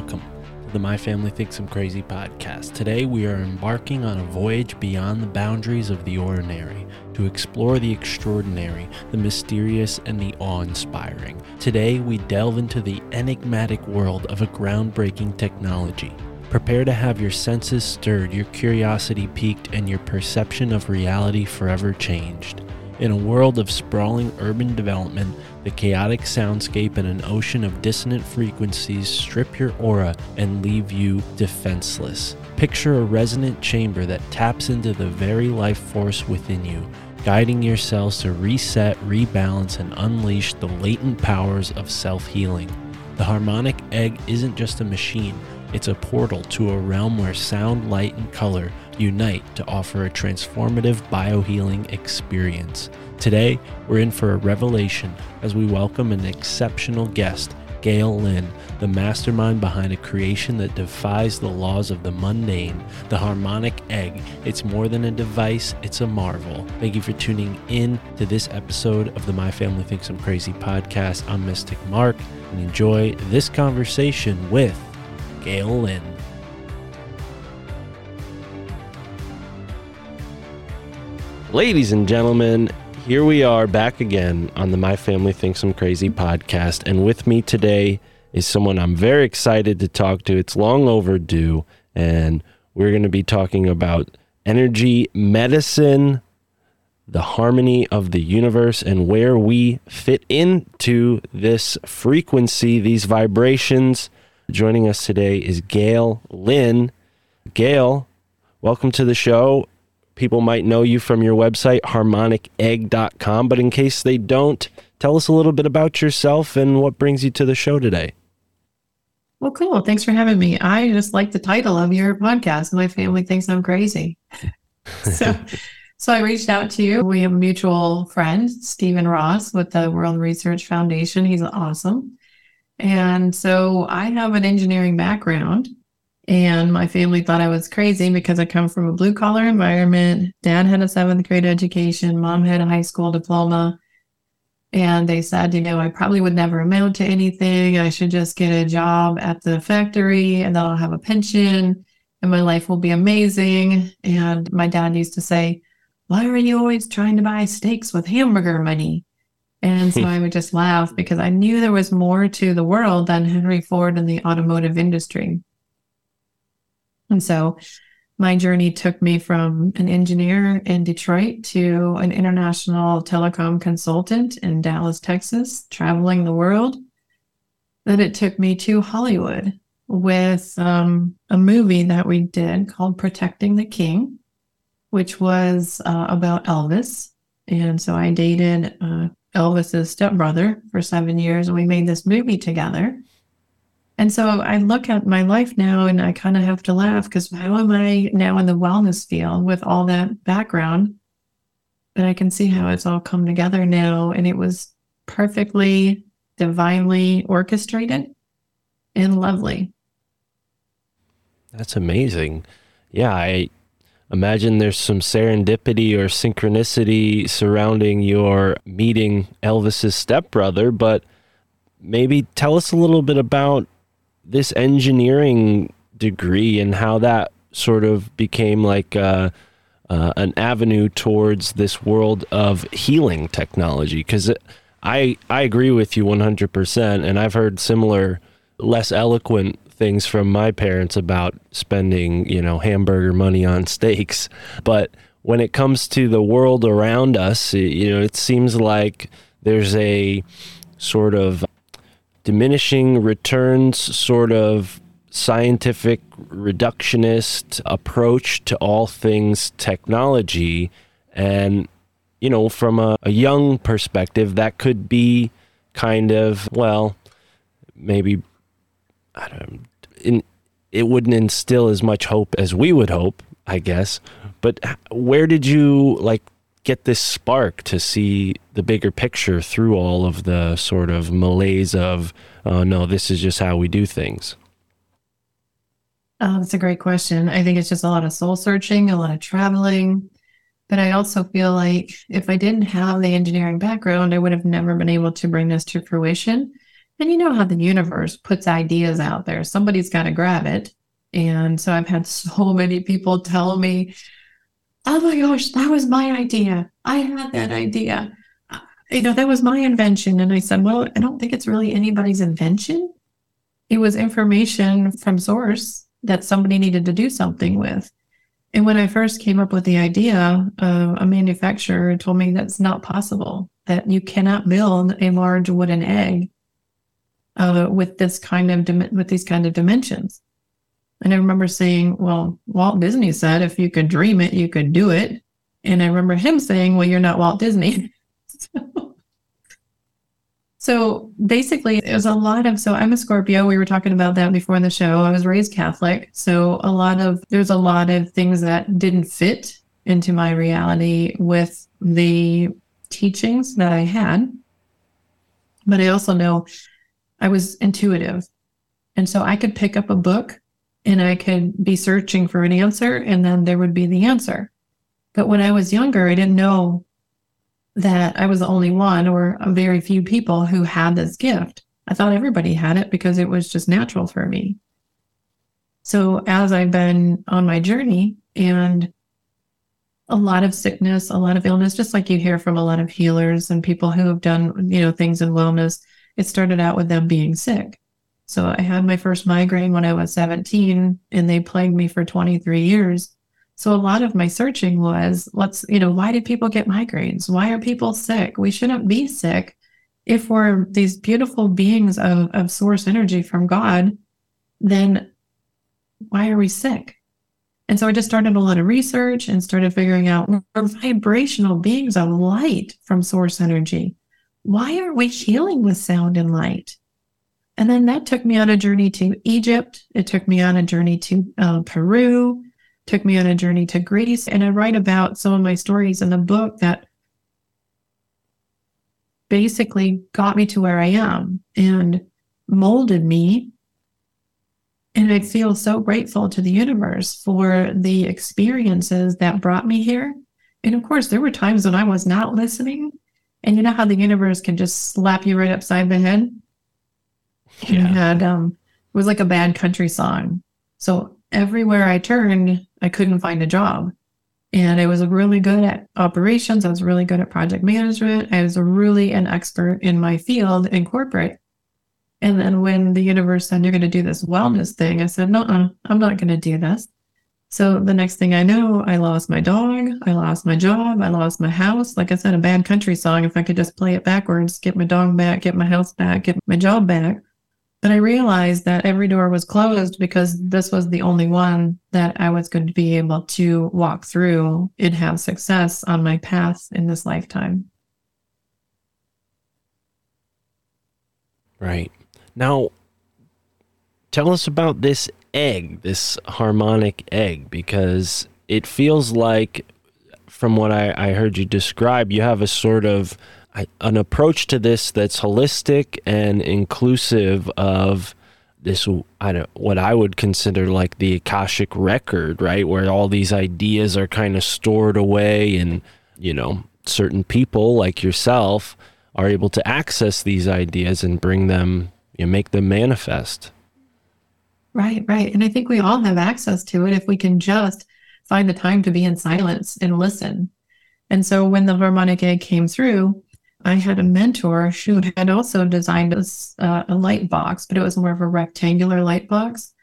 Welcome to the My Family Thinks I'm Crazy podcast. Today we are embarking on a voyage beyond the boundaries of the ordinary to explore the extraordinary, the mysterious, and the awe inspiring. Today we delve into the enigmatic world of a groundbreaking technology. Prepare to have your senses stirred, your curiosity piqued, and your perception of reality forever changed. In a world of sprawling urban development, the chaotic soundscape and an ocean of dissonant frequencies strip your aura and leave you defenseless. Picture a resonant chamber that taps into the very life force within you, guiding your cells to reset, rebalance, and unleash the latent powers of self healing. The harmonic egg isn't just a machine, it's a portal to a realm where sound, light, and color unite to offer a transformative biohealing experience. Today, we're in for a revelation as we welcome an exceptional guest, Gail Lynn, the mastermind behind a creation that defies the laws of the mundane, the harmonic egg. It's more than a device, it's a marvel. Thank you for tuning in to this episode of the My Family Thinks I'm Crazy podcast. I'm Mystic Mark and enjoy this conversation with Gail Lynn. Ladies and gentlemen, here we are back again on the My Family Thinks I'm Crazy podcast. And with me today is someone I'm very excited to talk to. It's long overdue. And we're going to be talking about energy medicine, the harmony of the universe, and where we fit into this frequency, these vibrations. Joining us today is Gail Lynn. Gail, welcome to the show. People might know you from your website, harmonicegg.com, but in case they don't, tell us a little bit about yourself and what brings you to the show today. Well, cool. Thanks for having me. I just like the title of your podcast. My family thinks I'm crazy. so, so I reached out to you. We have a mutual friend, Stephen Ross, with the World Research Foundation. He's awesome. And so I have an engineering background, and my family thought I was crazy because I come from a blue collar environment. Dad had a seventh grade education, mom had a high school diploma. And they said, you know, I probably would never amount to anything. I should just get a job at the factory and then I'll have a pension and my life will be amazing. And my dad used to say, Why are you always trying to buy steaks with hamburger money? And so I would just laugh because I knew there was more to the world than Henry Ford and the automotive industry. And so my journey took me from an engineer in Detroit to an international telecom consultant in Dallas, Texas, traveling the world. Then it took me to Hollywood with um, a movie that we did called Protecting the King, which was uh, about Elvis. And so I dated uh, Elvis's stepbrother for seven years, and we made this movie together. And so I look at my life now and I kind of have to laugh because how am I now in the wellness field with all that background? But I can see how it's all come together now. And it was perfectly, divinely orchestrated and lovely. That's amazing. yeah, I imagine there's some serendipity or synchronicity surrounding your meeting Elvis's stepbrother, but maybe tell us a little bit about this engineering degree and how that sort of became like uh, uh, an avenue towards this world of healing technology. Because I I agree with you 100%, and I've heard similar, less eloquent things from my parents about spending you know hamburger money on steaks, but when it comes to the world around us, you know, it seems like there's a sort of diminishing returns sort of scientific reductionist approach to all things technology. And you know from a, a, young perspective that could be kind of well maybe i don't it wouldn't instill as much hope as we would hope i guess. But where did you like get this spark to see the bigger picture through all of the sort of malaise of, oh, no, this is just how we do things? Oh, that's a great question. I think it's just a lot of soul searching, a lot of traveling. But I also feel like if I didn't have the engineering background, I would have never been able to bring this to fruition. And you know how the universe puts ideas out there, somebody's got to grab it. And so I've had so many people tell me, oh my gosh, that was my idea. I had that idea. You know, that was my invention. And I said, well, I don't think it's really anybody's invention. It was information from source that somebody needed to do something with. And when I first came up with the idea, uh, a manufacturer told me that's not possible, that you cannot build a large wooden egg uh, with this kind of with these kind of dimensions. And I remember saying, well, Walt Disney said if you could dream it, you could do it. And I remember him saying, well, you're not Walt Disney. so, so basically, there's a lot of, so I'm a Scorpio. We were talking about that before in the show. I was raised Catholic. So a lot of, there's a lot of things that didn't fit into my reality with the teachings that I had. But I also know I was intuitive. And so I could pick up a book and I could be searching for an answer and then there would be the answer. But when I was younger, I didn't know that I was the only one or a very few people who had this gift. I thought everybody had it because it was just natural for me. So as I've been on my journey and a lot of sickness, a lot of illness, just like you hear from a lot of healers and people who have done, you know, things in wellness, it started out with them being sick. So I had my first migraine when I was 17 and they plagued me for 23 years. So a lot of my searching was let's, you know, why do people get migraines? Why are people sick? We shouldn't be sick if we're these beautiful beings of, of source energy from God, then why are we sick? And so I just started a lot of research and started figuring out we're vibrational beings of light from source energy. Why are we healing with sound and light? And then that took me on a journey to Egypt. It took me on a journey to uh, Peru, took me on a journey to Greece. And I write about some of my stories in the book that basically got me to where I am and molded me. And I feel so grateful to the universe for the experiences that brought me here. And of course, there were times when I was not listening. And you know how the universe can just slap you right upside the head? Yeah. had um it was like a bad country song. So everywhere I turned, I couldn't find a job. And I was really good at operations. I was really good at project management. I was really an expert in my field in corporate. And then when the universe said, you're going to do this wellness thing, I said, no, I'm not going to do this. So the next thing I know, I lost my dog. I lost my job. I lost my house. Like I said, a bad country song. If I could just play it backwards, get my dog back, get my house back, get my job back. But I realized that every door was closed because this was the only one that I was going to be able to walk through and have success on my path in this lifetime. Right. Now, tell us about this egg, this harmonic egg, because it feels like, from what I, I heard you describe, you have a sort of an approach to this that's holistic and inclusive of this I don't what I would consider like the akashic record, right, where all these ideas are kind of stored away, and you know, certain people like yourself are able to access these ideas and bring them, you know, make them manifest. Right, right. And I think we all have access to it if we can just find the time to be in silence and listen. And so when the harmonic egg came through, I had a mentor who had also designed a, uh, a light box, but it was more of a rectangular light box.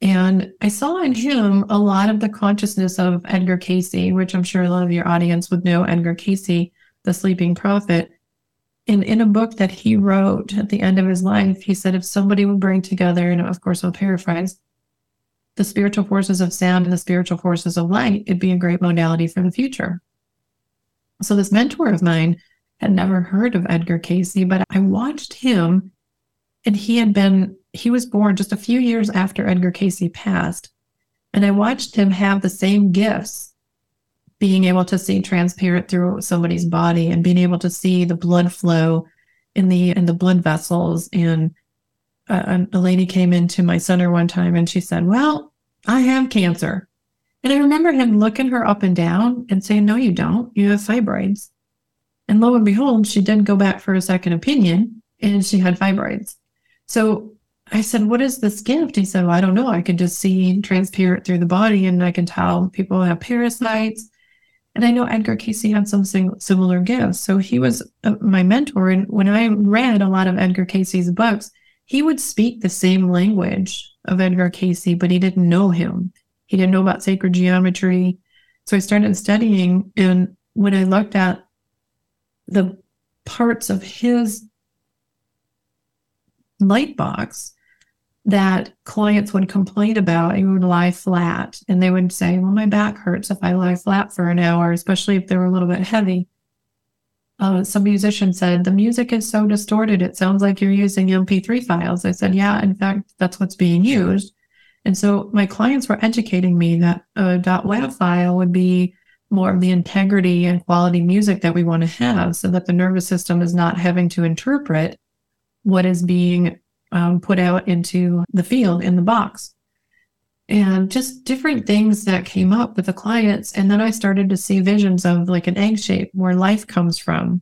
And I saw in him a lot of the consciousness of Edgar Cayce, which I'm sure a lot of your audience would know Edgar Cayce, the sleeping prophet. In, in a book that he wrote at the end of his life, he said if somebody would bring together, and of course I'll paraphrase, the spiritual forces of sound and the spiritual forces of light, it'd be a great modality for the future. So this mentor of mine had never heard of Edgar Cayce, but I watched him and he had been he was born just a few years after Edgar Cayce passed. And I watched him have the same gifts, being able to see transparent through somebody's body and being able to see the blood flow in the in the blood vessels. And uh, a, a lady came into my center one time and she said, "Well, I have cancer." And I remember him looking her up and down and saying, "No, you don't. You have fibroids." And lo and behold, she did go back for a second opinion and she had fibroids. So I said, What is this gift? He said, well, I don't know. I can just see transparent through the body and I can tell people have parasites. And I know Edgar Cayce had some similar gifts. So he was uh, my mentor. And when I read a lot of Edgar Cayce's books, he would speak the same language of Edgar Cayce, but he didn't know him. He didn't know about sacred geometry. So I started studying. And when I looked at the parts of his light box that clients would complain about, and would lie flat and they would say, Well, my back hurts if I lie flat for an hour, especially if they were a little bit heavy. Uh, some musician said, The music is so distorted, it sounds like you're using MP3 files. I said, Yeah, in fact, that's what's being used. And so my clients were educating me that a .wav file would be more of the integrity and quality music that we want to have so that the nervous system is not having to interpret what is being um, put out into the field in the box. And just different things that came up with the clients. And then I started to see visions of like an egg shape where life comes from.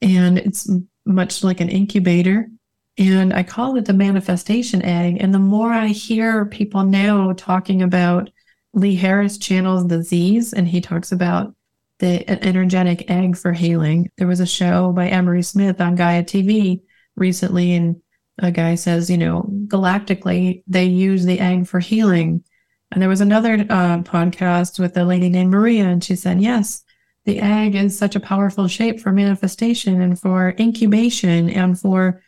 And it's much like an incubator. And I call it the manifestation egg. And the more I hear people now talking about Lee Harris channels the Z's and he talks about the energetic egg for healing. There was a show by Emery Smith on Gaia TV recently, and a guy says, you know, galactically, they use the egg for healing. And there was another uh, podcast with a lady named Maria, and she said, yes, the egg is such a powerful shape for manifestation and for incubation and for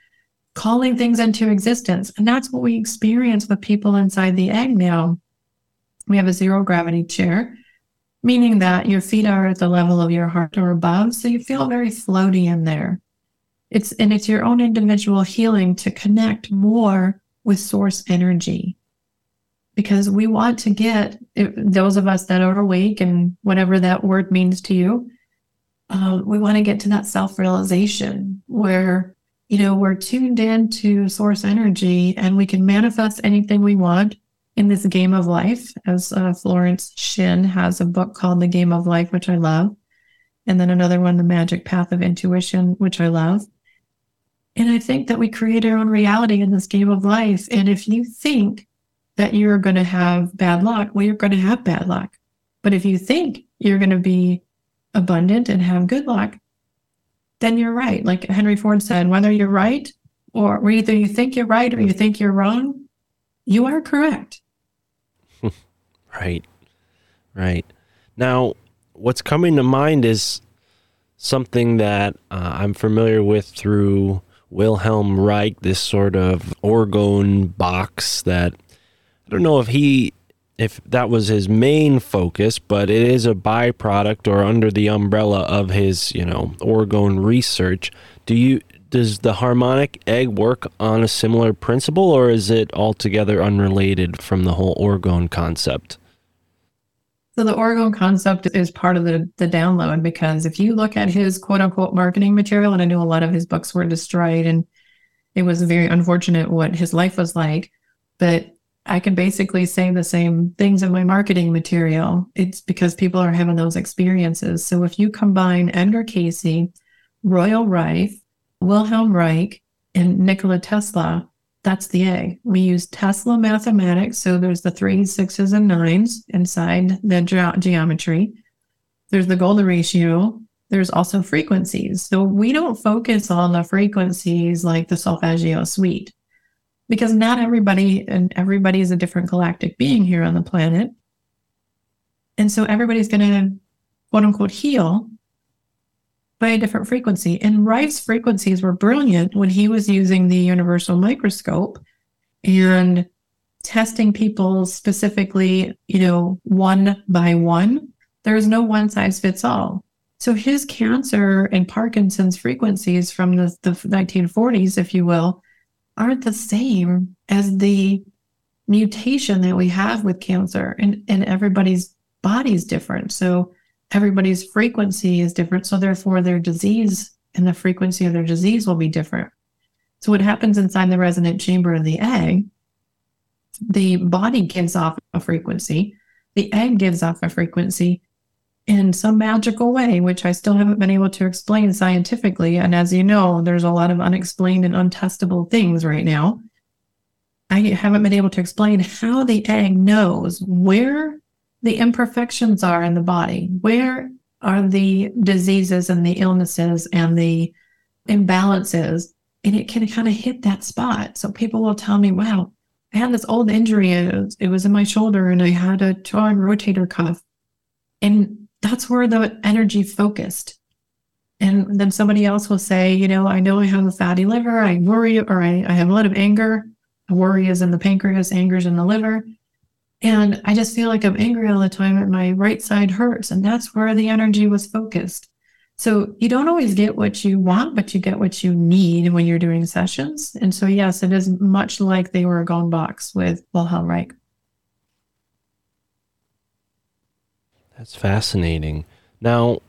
calling things into existence. And that's what we experience with people inside the egg now. We have a zero gravity chair, meaning that your feet are at the level of your heart or above. So you feel very floaty in there. It's and it's your own individual healing to connect more with source energy. Because we want to get those of us that are awake and whatever that word means to you, uh, we want to get to that self realization where you know we're tuned in to source energy and we can manifest anything we want in this game of life, as uh, Florence Shinn has a book called The Game of Life, which I love. And then another one, The Magic Path of Intuition, which I love. And I think that we create our own reality in this game of life. And if you think that you're going to have bad luck, well, you're going to have bad luck. But if you think you're going to be abundant and have good luck, then you're right. Like Henry Ford said, whether you're right or either you think you're right or you think you're wrong, you are correct. Right. Right. Now, what's coming to mind is something that uh, I'm familiar with through Wilhelm Reich, this sort of orgone box that I don't know if he if that was his main focus, but it is a byproduct or under the umbrella of his, you know, orgone research. Do you does the harmonic egg work on a similar principle or is it altogether unrelated from the whole orgone concept? So the orgone concept is part of the, the download because if you look at his quote unquote marketing material, and I know a lot of his books were destroyed and it was very unfortunate what his life was like. But I can basically say the same things in my marketing material. It's because people are having those experiences. So if you combine Edgar Cayce, Royal Rife, Wilhelm Reich, and Nikola Tesla, that's the A. We use Tesla mathematics. So there's the three, sixes, and nines inside the ge- geometry. There's the Golden ratio. There's also frequencies. So we don't focus on the frequencies like the solfeggio suite because not everybody and everybody is a different galactic being here on the planet. And so everybody's going to quote unquote heal a different frequency. And Rife's frequencies were brilliant when he was using the universal microscope and testing people specifically, you know, one by one. There is no one size fits all. So his cancer and Parkinson's frequencies from the, the 1940s, if you will, aren't the same as the mutation that we have with cancer. And, and everybody's body's different. So everybody's frequency is different. So therefore their disease and the frequency of their disease will be different. So what happens inside the resonant chamber of the egg, the body gives off a frequency, the egg gives off a frequency in some magical way, which I still haven't been able to explain scientifically. And as you know, there's a lot of unexplained and untestable things right now. I haven't been able to explain how the egg knows where the imperfections are in the body, where are the diseases and the illnesses and the imbalances. And it can kind of hit that spot. So people will tell me, wow, I had this old injury. It was, it was in my shoulder and I had a torn rotator cuff. And that's where the energy focused. And then somebody else will say, you know, I know I have a fatty liver, I worry, or I, I have a lot of anger. Worry is in the pancreas, anger is in the liver. And I just feel like I'm angry all the time and my right side hurts. And that's where the energy was focused. So you don't always get what you want, but you get what you need when you're doing sessions. And so, yes, it is much like they were a gone box with Wilhelm Reich. That's fascinating. Now,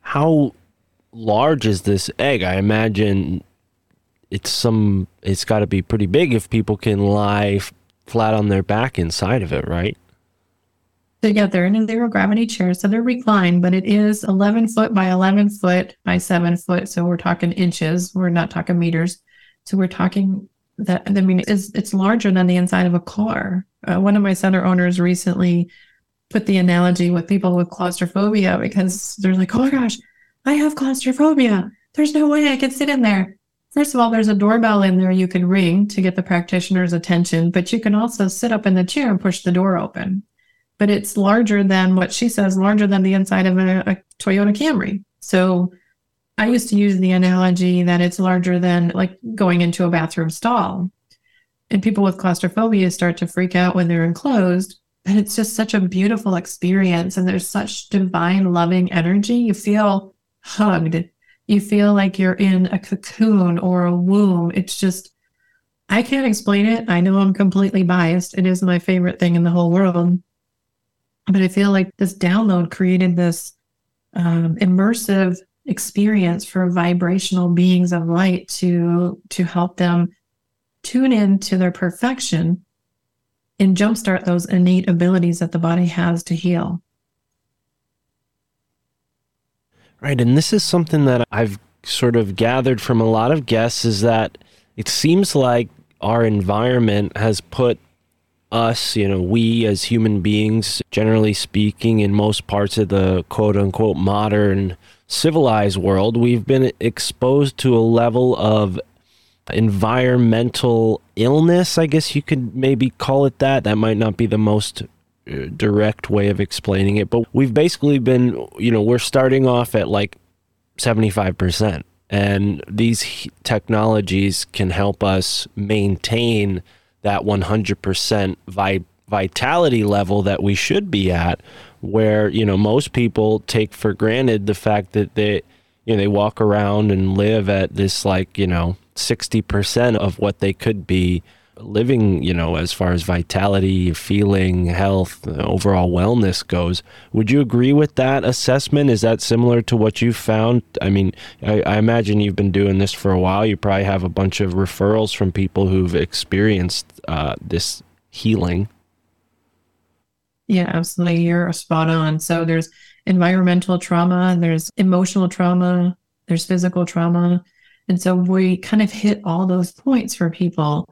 how large is this egg? I imagine it's some. It's got to be pretty big if people can lie flat on their back inside of it, right? So yeah, they're in a zero gravity chair, so they're reclined, but it is 11 foot by 11 foot by seven foot. So we're talking inches. We're not talking meters. So we're talking that. I mean, it's it's larger than the inside of a car. Uh, one of my center owners recently put the analogy with people with claustrophobia because they're like, oh my gosh, I have claustrophobia. There's no way I can sit in there. First of all, there's a doorbell in there you can ring to get the practitioner's attention, but you can also sit up in the chair and push the door open. But it's larger than what she says, larger than the inside of a, a Toyota Camry. So I used to use the analogy that it's larger than like going into a bathroom stall. And people with claustrophobia start to freak out when they're enclosed and it's just such a beautiful experience. And there's such divine, loving energy. You feel hugged. You feel like you're in a cocoon or a womb. It's just, I can't explain it. I know I'm completely biased. It is my favorite thing in the whole world. But I feel like this download created this um, immersive experience for vibrational beings of light to to help them tune in to their perfection and jumpstart those innate abilities that the body has to heal. Right. And this is something that I've sort of gathered from a lot of guests is that it seems like our environment has put us, you know, we as human beings, generally speaking, in most parts of the quote unquote modern civilized world, we've been exposed to a level of environmental illness, I guess you could maybe call it that. That might not be the most direct way of explaining it, but we've basically been, you know, we're starting off at like 75%. And these technologies can help us maintain that 100% vi- vitality level that we should be at, where, you know, most people take for granted the fact that they, you know, they walk around and live at this, like, you know, 60% of what they could be living, you know, as far as vitality, feeling, health, overall wellness goes. Would you agree with that assessment? Is that similar to what you found? I mean, I, I imagine you've been doing this for a while. You probably have a bunch of referrals from people who've experienced uh, this healing. Yeah, absolutely. You're spot on. So there's environmental trauma, there's emotional trauma, there's physical trauma. And so we kind of hit all those points for people.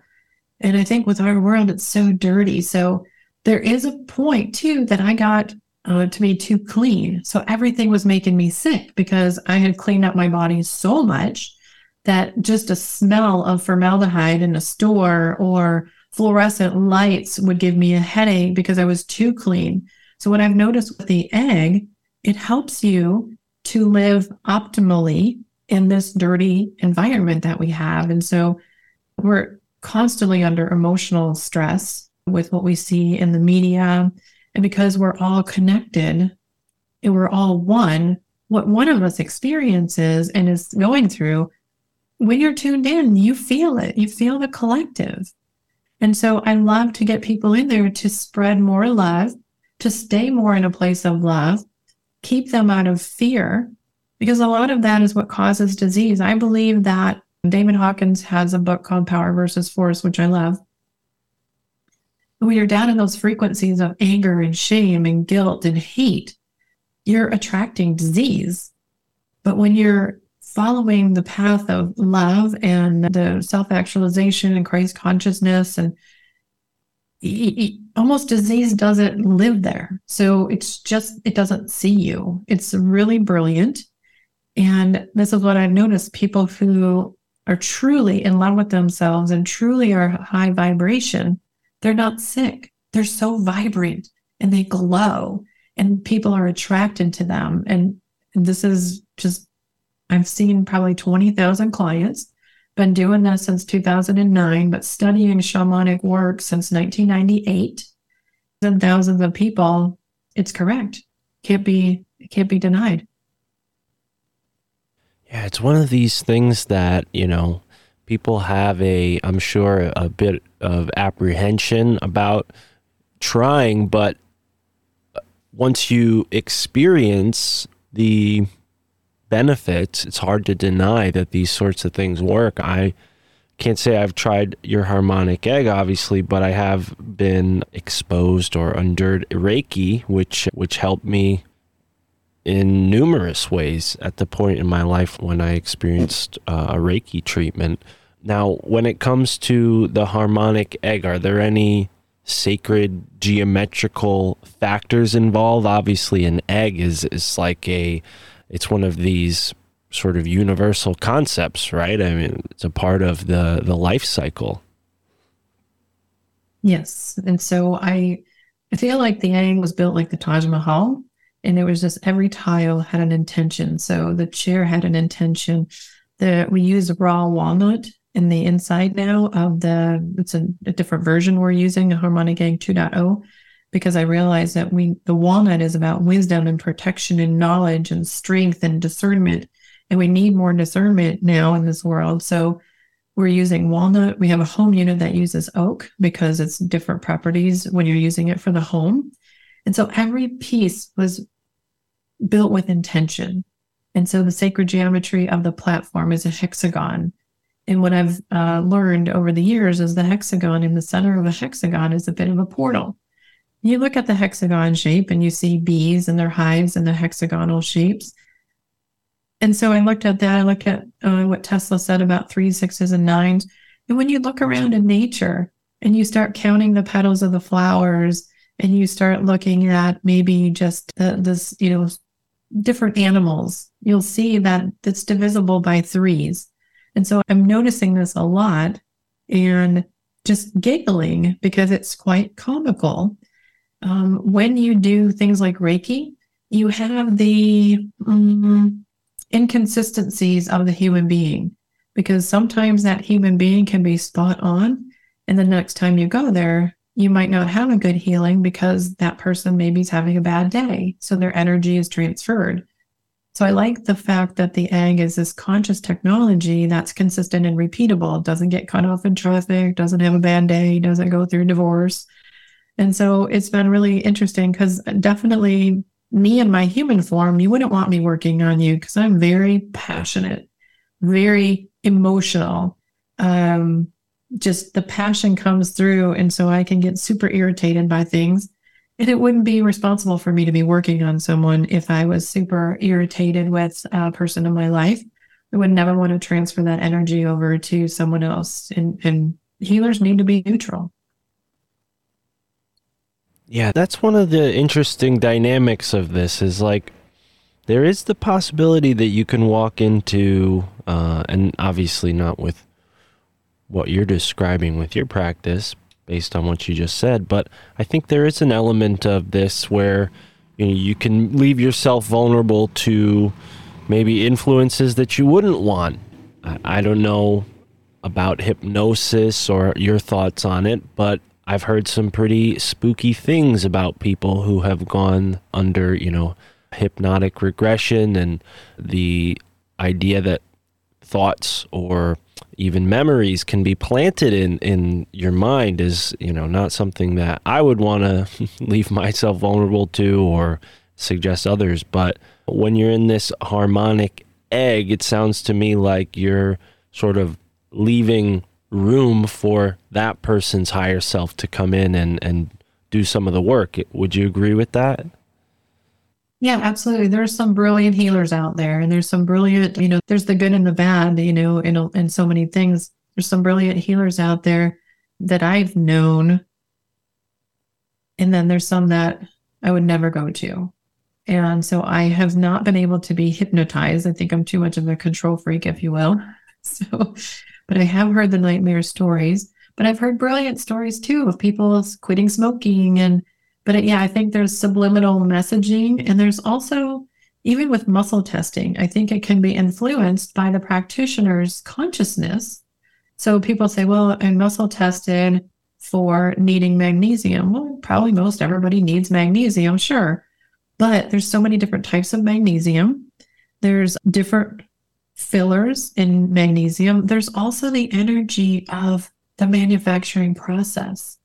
And I think with our world, it's so dirty. So there is a point too that I got uh, to be too clean. So everything was making me sick because I had cleaned up my body so much that just a smell of formaldehyde in a store or fluorescent lights would give me a headache because I was too clean. So, what I've noticed with the egg, it helps you to live optimally in this dirty environment that we have. And so, we're constantly under emotional stress with what we see in the media. And because we're all connected and we're all one, what one of us experiences and is going through, when you're tuned in, you feel it. You feel the collective. And so I love to get people in there to spread more love, to stay more in a place of love, keep them out of fear, because a lot of that is what causes disease. I believe that David Hawkins has a book called Power versus Force, which I love. When you're down in those frequencies of anger and shame and guilt and hate, you're attracting disease. But when you're following the path of love and the self actualization and Christ consciousness and almost disease doesn't live there. So it's just, it doesn't see you. It's really brilliant. And this is what I've noticed people who are truly in love with themselves and truly are high vibration, they're not sick. They're so vibrant and they glow, and people are attracted to them. And, this is just I've seen probably 20,000 clients, been doing this since 2009, but studying shamanic work since 1998. And thousands of people, it's correct. Can't be, it can't be denied. Yeah, it's one of these things that, you know, people have a, I'm sure, a bit of apprehension about trying, but uh, once you experience the benefits, it's hard to deny that these sorts of things work. I can't say I've tried your harmonic egg, obviously, but I have been exposed or endured Reiki, which which helped me in numerous ways at the point in my life when I experienced uh, a Reiki treatment. Now, when it comes to the harmonic egg, are there any sacred geometrical factors involved? Obviously, an egg is is like a it's one of these sort of universal concepts, right? I mean, it's a part of the the life cycle. Yes, and so I I feel like the egg was built like the Taj Mahal, and it was just every tile had an intention. So the chair had an intention. The we use raw walnut in the inside now of the it's a, a different version we're using a harmonic gang 2.0 because I realized that we the walnut is about wisdom and protection and knowledge and strength and discernment. And we need more discernment now in this world. So we're using walnut. We have a home unit that uses oak because it's different properties when you're using it for the home. And so every piece was built with intention. And so the sacred geometry of the platform is a hexagon. And what I've uh, learned over the years is the hexagon in the center of a hexagon is a bit of a portal. You look at the hexagon shape and you see bees and their hives and the hexagonal shapes. And so I looked at that. I looked at uh, what Tesla said about three, sixes, and nines. And when you look around in nature and you start counting the petals of the flowers and you start looking at maybe just the, this, you know, different animals, you'll see that it's divisible by threes. And so I'm noticing this a lot and just giggling because it's quite comical um, when you do things like Reiki, you have the um, inconsistencies of the human being because sometimes that human being can be spot on. And the next time you go there, you might not have a good healing because that person maybe is having a bad day. So their energy is transferred. So I like the fact that the egg is this conscious technology that's consistent and repeatable. Doesn't get cut off in traffic, doesn't have a bad day, doesn't go through divorce. And so it's been really interesting because definitely me in my human form, you wouldn't want me working on you because I'm very passionate, very emotional. Um, just the passion comes through. And so I can get super irritated by things. And it wouldn't be responsible for me to be working on someone if I was super irritated with a person in my life. I would never want to transfer that energy over to someone else. And, and healers need to be neutral. Yeah, that's one of the interesting dynamics of this is like there is the possibility that you can walk into, uh, and obviously not with what you're describing with your practice based on what you just said, but I think there is an element of this where you, know, you can leave yourself vulnerable to maybe influences that you wouldn't want. I, I don't know about hypnosis or your thoughts on it, but I've heard some pretty spooky things about people who have gone under, you know, hypnotic regression and the idea that thoughts or even memories can be planted in in your mind is you know not something that I would want to leave myself vulnerable to or suggest others. But when you're in this harmonic egg it sounds to me like you're sort of leaving room for that person's higher self to come in and and do some of the work. Would you agree with that Yeah, absolutely. There's some brilliant healers out there, and there's some brilliant, you know, there's the good and the bad, you know, in in so many things. There's some brilliant healers out there that I've known, and then there's some that I would never go to. And so I have not been able to be hypnotized. I think I'm too much of a control freak, if you will. So, but I have heard the nightmare stories, but I've heard brilliant stories too of people quitting smoking and but uh, yeah, I think there's subliminal messaging. And there's also, even with muscle testing, I think it can be influenced by the practitioner's consciousness. So people say, well, I'm muscle tested for needing magnesium. Well, probably most everybody needs magnesium, sure. But there's so many different types of magnesium. There's different fillers in magnesium. There's also the energy of the manufacturing process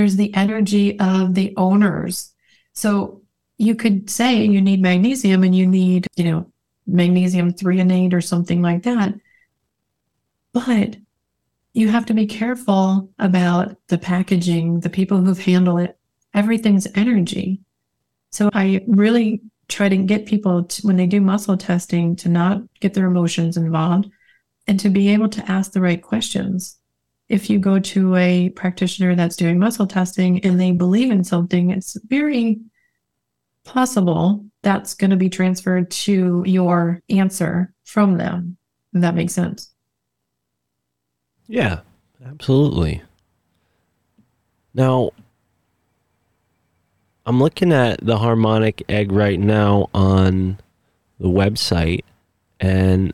there's the energy of the owners. So you could say you need magnesium and you need, you know, magnesium threonate or something like that. But you have to be careful about the packaging, the people who've handled it. Everything's energy. So I really try to get people to, when they do muscle testing to not get their emotions involved and to be able to ask the right questions if you go to a practitioner that's doing muscle testing and they believe in something, it's very possible that's going to be transferred to your answer from them. If that makes sense. Yeah, absolutely. Now, I'm looking at the harmonic egg right now on the website, and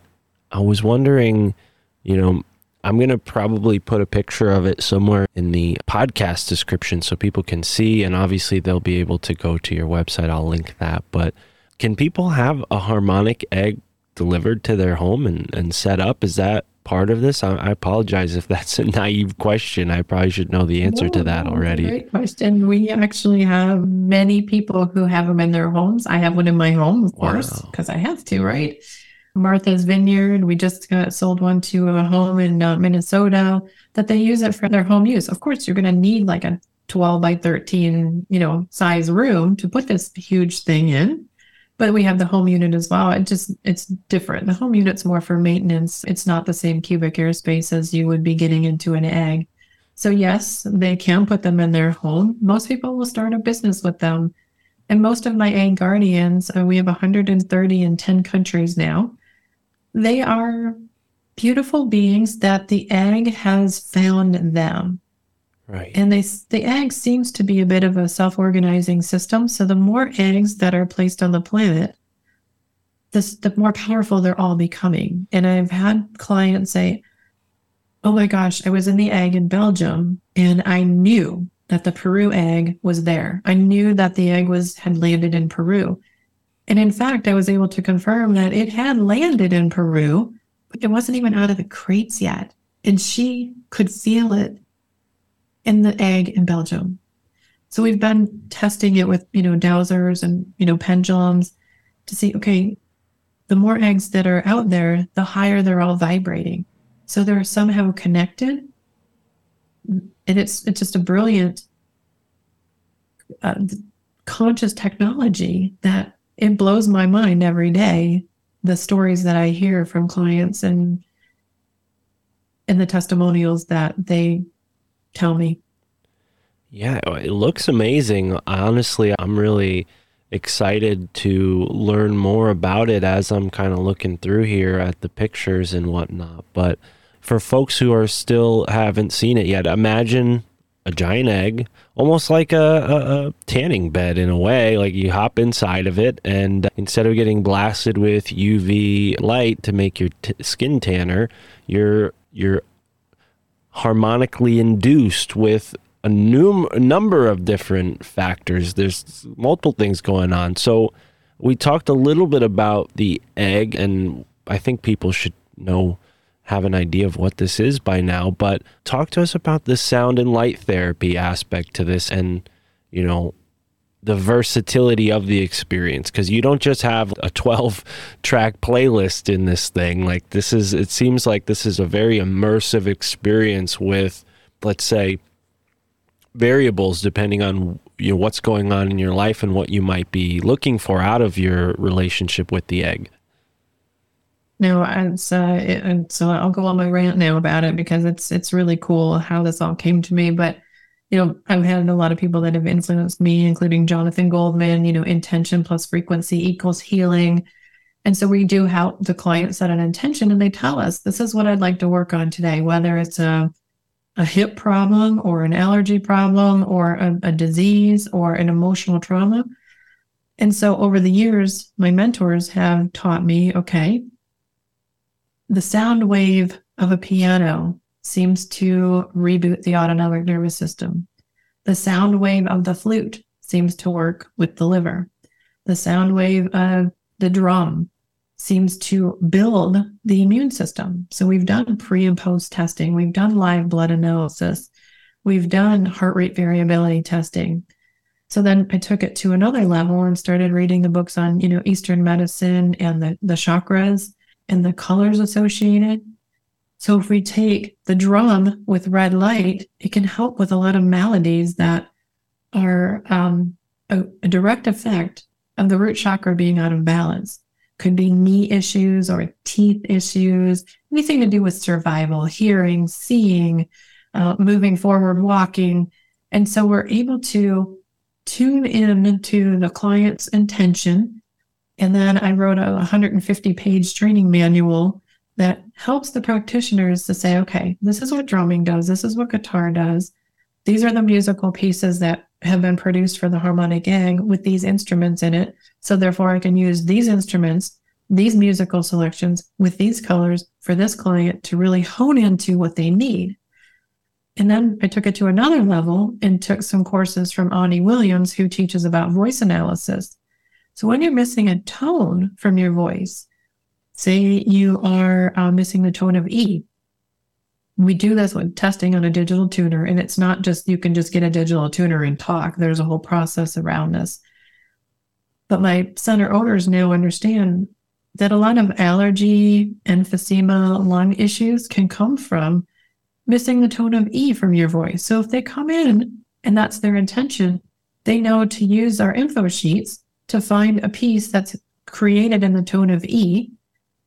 I was wondering, you know, I'm going to probably put a picture of it somewhere in the podcast description so people can see. And obviously, they'll be able to go to your website. I'll link that. But can people have a harmonic egg delivered to their home and, and set up? Is that part of this? I, I apologize if that's a naive question. I probably should know the answer to that already. Great question. We actually have many people who have them in their homes. I have one in my home, of course, because I have to, right? Martha's Vineyard. We just got sold one to a home in uh, Minnesota that they use it for their home use. Of course, you're going to need like a 12 by 13, you know, size room to put this huge thing in. But we have the home unit as well. It just it's different. The home unit's more for maintenance. It's not the same cubic airspace as you would be getting into an egg. So yes, they can put them in their home. Most people will start a business with them. And most of my egg guardians, uh, we have 130 in 10 countries now. They are beautiful beings that the egg has found them. Right. And they the egg seems to be a bit of a self-organizing system. So the more eggs that are placed on the planet, this the more powerful they're all becoming. And I've had clients say, "Oh my gosh, I was in the egg in Belgium, and I knew that the Peru egg was there. I knew that the egg was had landed in Peru." And in fact, I was able to confirm that it had landed in Peru, but it wasn't even out of the crates yet. And she could feel it in the egg in Belgium. So we've been testing it with, you know, dowsers and, you know, pendulums to see, okay, the more eggs that are out there, the higher they're all vibrating. So they're somehow connected. And it's it's just a brilliant uh, conscious technology that it blows my mind every day. The stories that I hear from clients and and the testimonials that they tell me. Yeah, it looks amazing. Honestly, I'm really excited to learn more about it as I'm kind of looking through here at the pictures and whatnot. But for folks who are still haven't seen it yet, imagine a giant egg, almost like a, a, a, tanning bed in a way. Like you hop inside of it, and instead of getting blasted with UV light to make your t- skin tanner, you're you're harmonically induced with a, num- number of different factors. There's multiple things going on. So we talked a little bit about the egg, and I think people should know have an idea of what this is by now, but talk to us about the sound and light therapy aspect to this and, you know, the versatility of the experience. Because you don't just have a 12 track playlist in this thing. Like this is it seems like this is a very immersive experience with let's say variables depending on you know what's going on in your life and what you might be looking for out of your relationship with the egg no, it's uh, it, and so I'll go on my rant now about it because it's it's really cool how this all came to me. But you know, I've had a lot of people that have influenced me, including Jonathan Goldman. You know, intention plus frequency equals healing, and so we do help the client set an intention, and they tell us this is what I'd like to work on today, whether it's a a hip problem or an allergy problem or a, a disease or an emotional trauma. And so over the years, my mentors have taught me, okay, the sound wave of a piano seems to reboot the autonomic nervous system. The sound wave of the flute seems to work with the liver. The sound wave of the drum seems to build the immune system. So we've done pre and post testing, we've done live blood analysis, we've done heart rate variability testing. So then I took it to another level and started reading the books on, you know, Eastern medicine and the, the chakras and the colors associated. So if we take the drum with red light, it can help with a lot of maladies that are um, a, a direct effect of the root chakra being out of balance. Could be knee issues or teeth issues, anything to do with survival, hearing, seeing, uh, moving forward, walking. And so we're able to tune in to the client's intention and then I wrote a 150 page training manual that helps the practitioners to say, okay, this is what drumming does, this is what guitar does. These are the musical pieces that have been produced for the harmonic egg with these instruments in it. So therefore, I can use these instruments, these musical selections with these colors for this client to really hone into what they need. And then I took it to another level and took some courses from Ani Williams, who teaches about voice analysis. So when you're missing a tone from your voice, say you are uh, missing the tone of E, we do this with testing on a digital tuner, and it's not just you can just get a digital tuner and talk. There's a whole process around this. But my center owners now understand that a lot of allergy, emphysema, lung issues can come from missing the tone of E from your voice. So if they come in and that's their intention, they know to use our info sheets to find a piece that's created in the tone of E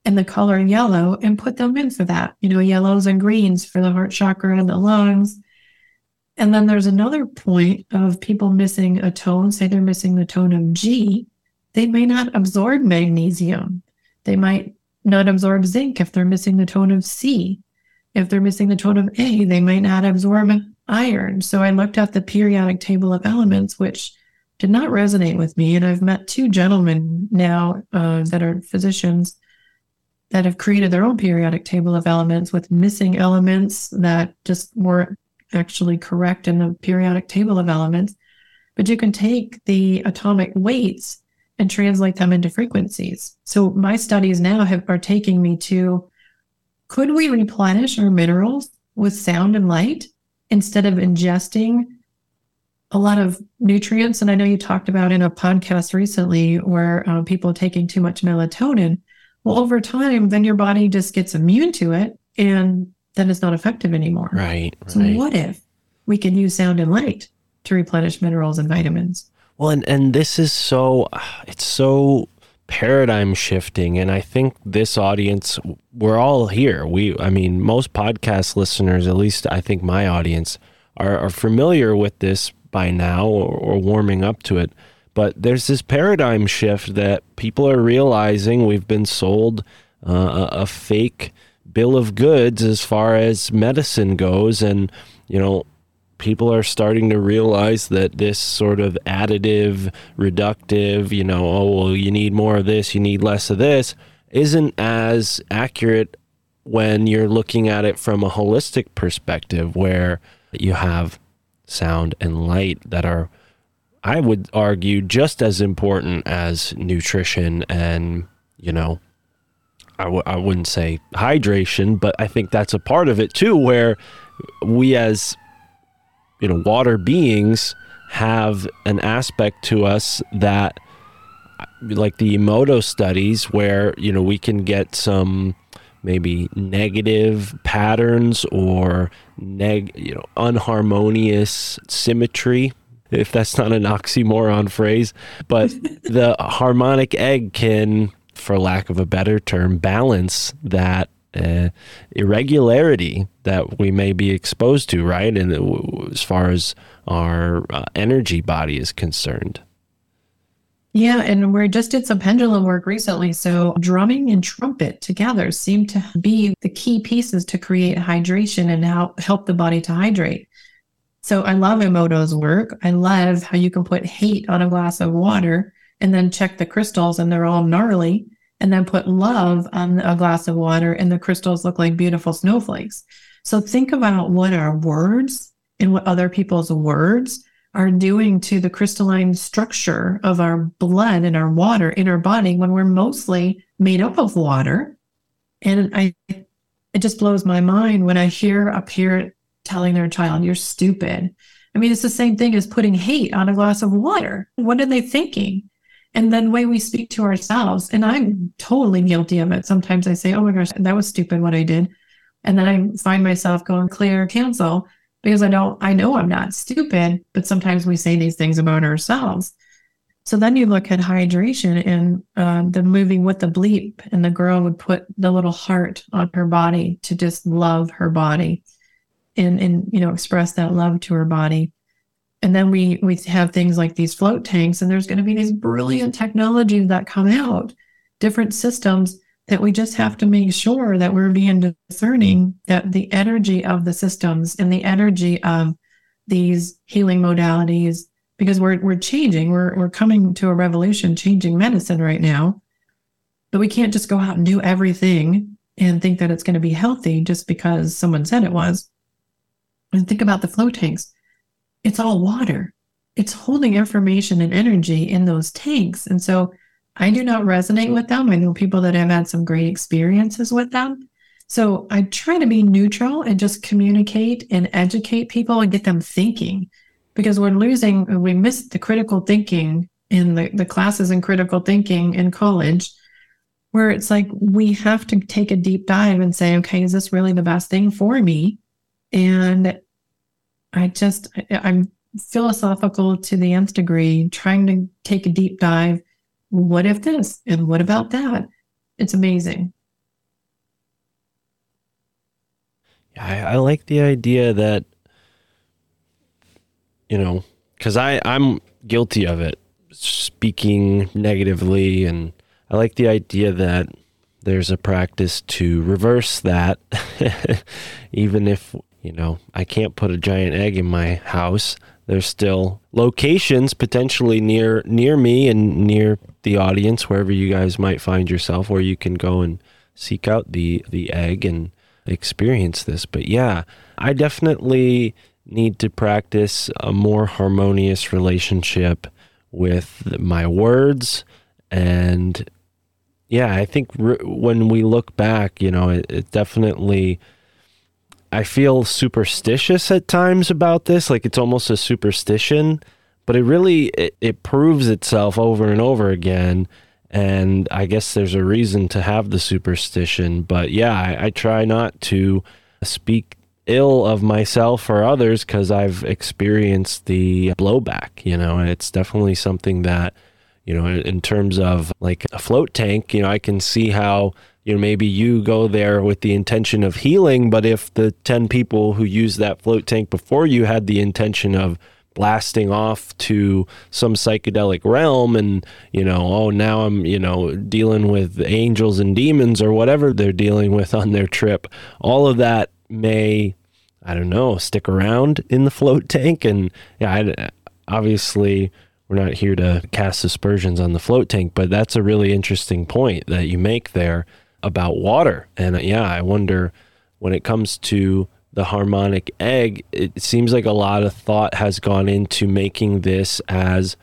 and the color yellow and put them in for that. You know, yellows and greens for the heart chakra and the lungs. And then there's another point of people missing a tone, say they're missing the tone of G, they may not absorb magnesium. They might not absorb zinc if they're missing the tone of C. If they're missing the tone of A, they might not absorb iron. So I looked at the periodic table of elements, which did not resonate with me. And I've met two gentlemen now uh, that are physicians that have created their own periodic table of elements with missing elements that just weren't actually correct in the periodic table of elements. But you can take the atomic weights and translate them into frequencies. So my studies now have, are taking me to could we replenish our minerals with sound and light instead of ingesting a lot of nutrients? And I know you talked about in a podcast recently where uh, people are taking too much melatonin. Well, over time, then your body just gets immune to it and then it's not effective anymore. Right. So, right. what if we can use sound and light to replenish minerals and vitamins? Well, and, and this is so, it's so paradigm shifting. And I think this audience, we're all here. We, I mean, most podcast listeners, at least I think my audience, are, are familiar with this by now or, or warming up to it. But there's this paradigm shift that people are realizing we've been sold uh, a, a fake bill of goods as far as medicine goes. And, you know, people are starting to realize that this sort of additive, reductive, you know, oh, well, you need more of this, you need less of this, isn't as accurate when you're looking at it from a holistic perspective where you have sound and light that are, I would argue, just as important as nutrition and, you know, I w- I wouldn't say hydration, but I think that's a part of it too, where we as you know water beings have an aspect to us that like the Emoto studies where you know we can get some maybe negative patterns or neg you know unharmonious symmetry if that's not an oxymoron phrase but the harmonic egg can for lack of a better term balance that uh, irregularity that we may be exposed to, right? And uh, as far as our uh, energy body is concerned. Yeah, and we just did some pendulum work recently. So, drumming and trumpet together seem to be the key pieces to create hydration and how help the body to hydrate. So, I love Emoto's work. I love how you can put hate on a glass of water and then check the crystals and they're all gnarly and then put love on a glass of water and the crystals look like beautiful snowflakes. So think about what our words and what other people's words are doing to the crystalline structure of our blood and our water in our body when we're mostly made up of water. And I it just blows my mind when I hear a parent telling their child, you're stupid. I mean, it's the same thing as putting hate on a glass of water. What are they thinking? And then the way we speak to ourselves, and I'm totally guilty of it. Sometimes I say, oh my gosh, that was stupid what I did. And then I find myself going clear, cancel, because I don't, I know I'm not stupid, but sometimes we say these things about ourselves. So then you look at hydration and uh, the moving with the bleep, and the girl would put the little heart on her body to just love her body and, and you know, express that love to her body and then we we have things like these float tanks and there's going to be these brilliant technologies that come out different systems that we just have to make sure that we're being discerning that the energy of the systems and the energy of these healing modalities because we're we're changing we're we're coming to a revolution changing medicine right now but we can't just go out and do everything and think that it's going to be healthy just because someone said it was and think about the float tanks it's all water. It's holding information and energy in those tanks. And so I do not resonate with them. I know people that have had some great experiences with them. So I try to be neutral and just communicate and educate people and get them thinking because we're losing, we miss the critical thinking in the, the classes in critical thinking in college, where it's like we have to take a deep dive and say, okay, is this really the best thing for me? And I just, I'm philosophical to the nth degree, trying to take a deep dive. What if this? And what about that? It's amazing. I, I like the idea that, you know, because I I'm guilty of it, speaking negatively, and I like the idea that there's a practice to reverse that, even if you know I can't put a giant egg in my house. There's still locations potentially near near me and near the audience, wherever you guys might find yourself, where you can go and seek out the the egg and experience this. But yeah, I definitely need to practice a more harmonious relationship with my words And yeah, I think r- when we look back, you know, it, it definitely. I feel superstitious at times about this, like it's almost a superstition, but it really it, it proves itself over and over again. And I guess there's a reason to have the superstition, but yeah, I, I try not to speak ill of myself or others because I've experienced the blowback. You know, it's definitely something that you know, in terms of like a float tank, you know, I can see how, you know, maybe you go there with the intention of healing, but if the 10 people who used that float tank before you had the intention of blasting off to some psychedelic realm and, you know, oh, now I'm, you know, dealing with angels and demons or whatever they're dealing with on their trip, all of that may, I don't know, stick around in the float tank. And yeah, I, obviously, we're not here to cast aspersions on the float tank, but that's a really interesting point that you make there about water. And uh, yeah, I wonder when it comes to the harmonic egg, it seems like a lot of thought has gone into making this as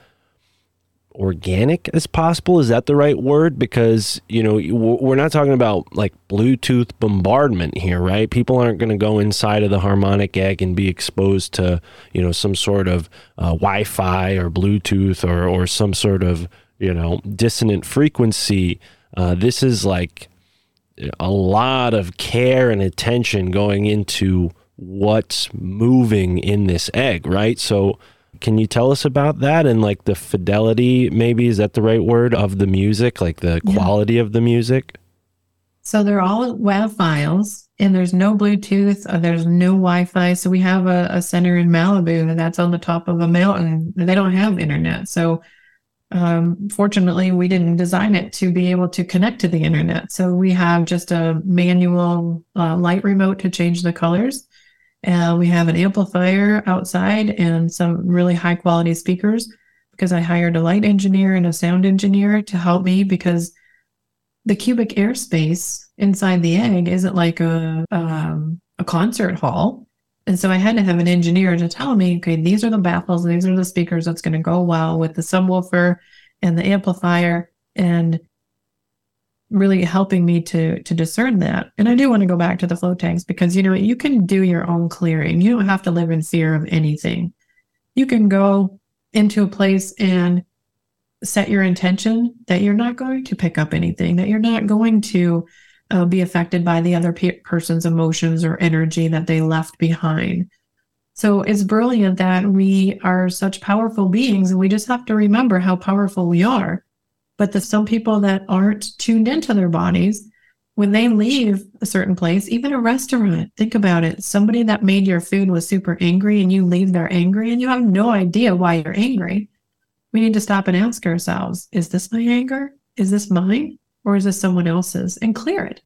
organic as possible. Is that the right word? Because, you know, we're not talking about like Bluetooth bombardment here, right? People aren't going to go inside of the harmonic egg and be exposed to, you know, some sort of uh, Wi Fi or Bluetooth or, or some sort of, you know, dissonant frequency. Uh, this is like a lot of care and attention going into what's moving in this egg, right? So, can you tell us about that and like the fidelity, maybe is that the right word, of the music, like the Yeah. quality of the music? So they're all WAV files, and there's no Bluetooth, uh, there's no Wi-Fi. So we have a, a center in Malibu and that's on the top of a mountain. They don't have internet, so um, fortunately, we didn't design it to be able to connect to the internet. So we have just a manual uh, light remote to change the colors. Uh, we have an amplifier outside and some really high quality speakers because I hired a light engineer and a sound engineer to help me because the cubic airspace inside the egg isn't like a um, a concert hall. And so I had to have an engineer to tell me, okay, these are the baffles, these are the speakers that's going to go well with the subwoofer and the amplifier, and really helping me to to discern that. And I do want to go back to the float tanks because you know you can do your own clearing. You don't have to live in fear of anything. You can go into a place and set your intention that you're not going to pick up anything, that you're not going to uh, be affected by the other pe- person's emotions or energy that they left behind. So it's brilliant that we are such powerful beings and we just have to remember how powerful we are. But the some people that aren't tuned into their bodies, when they leave a certain place, even a restaurant, think about it. Somebody that made your food was super angry and you leave there angry and you have no idea why you're angry. We need to stop and ask ourselves, is this my anger? Is this mine? Or is this someone else's? And clear it.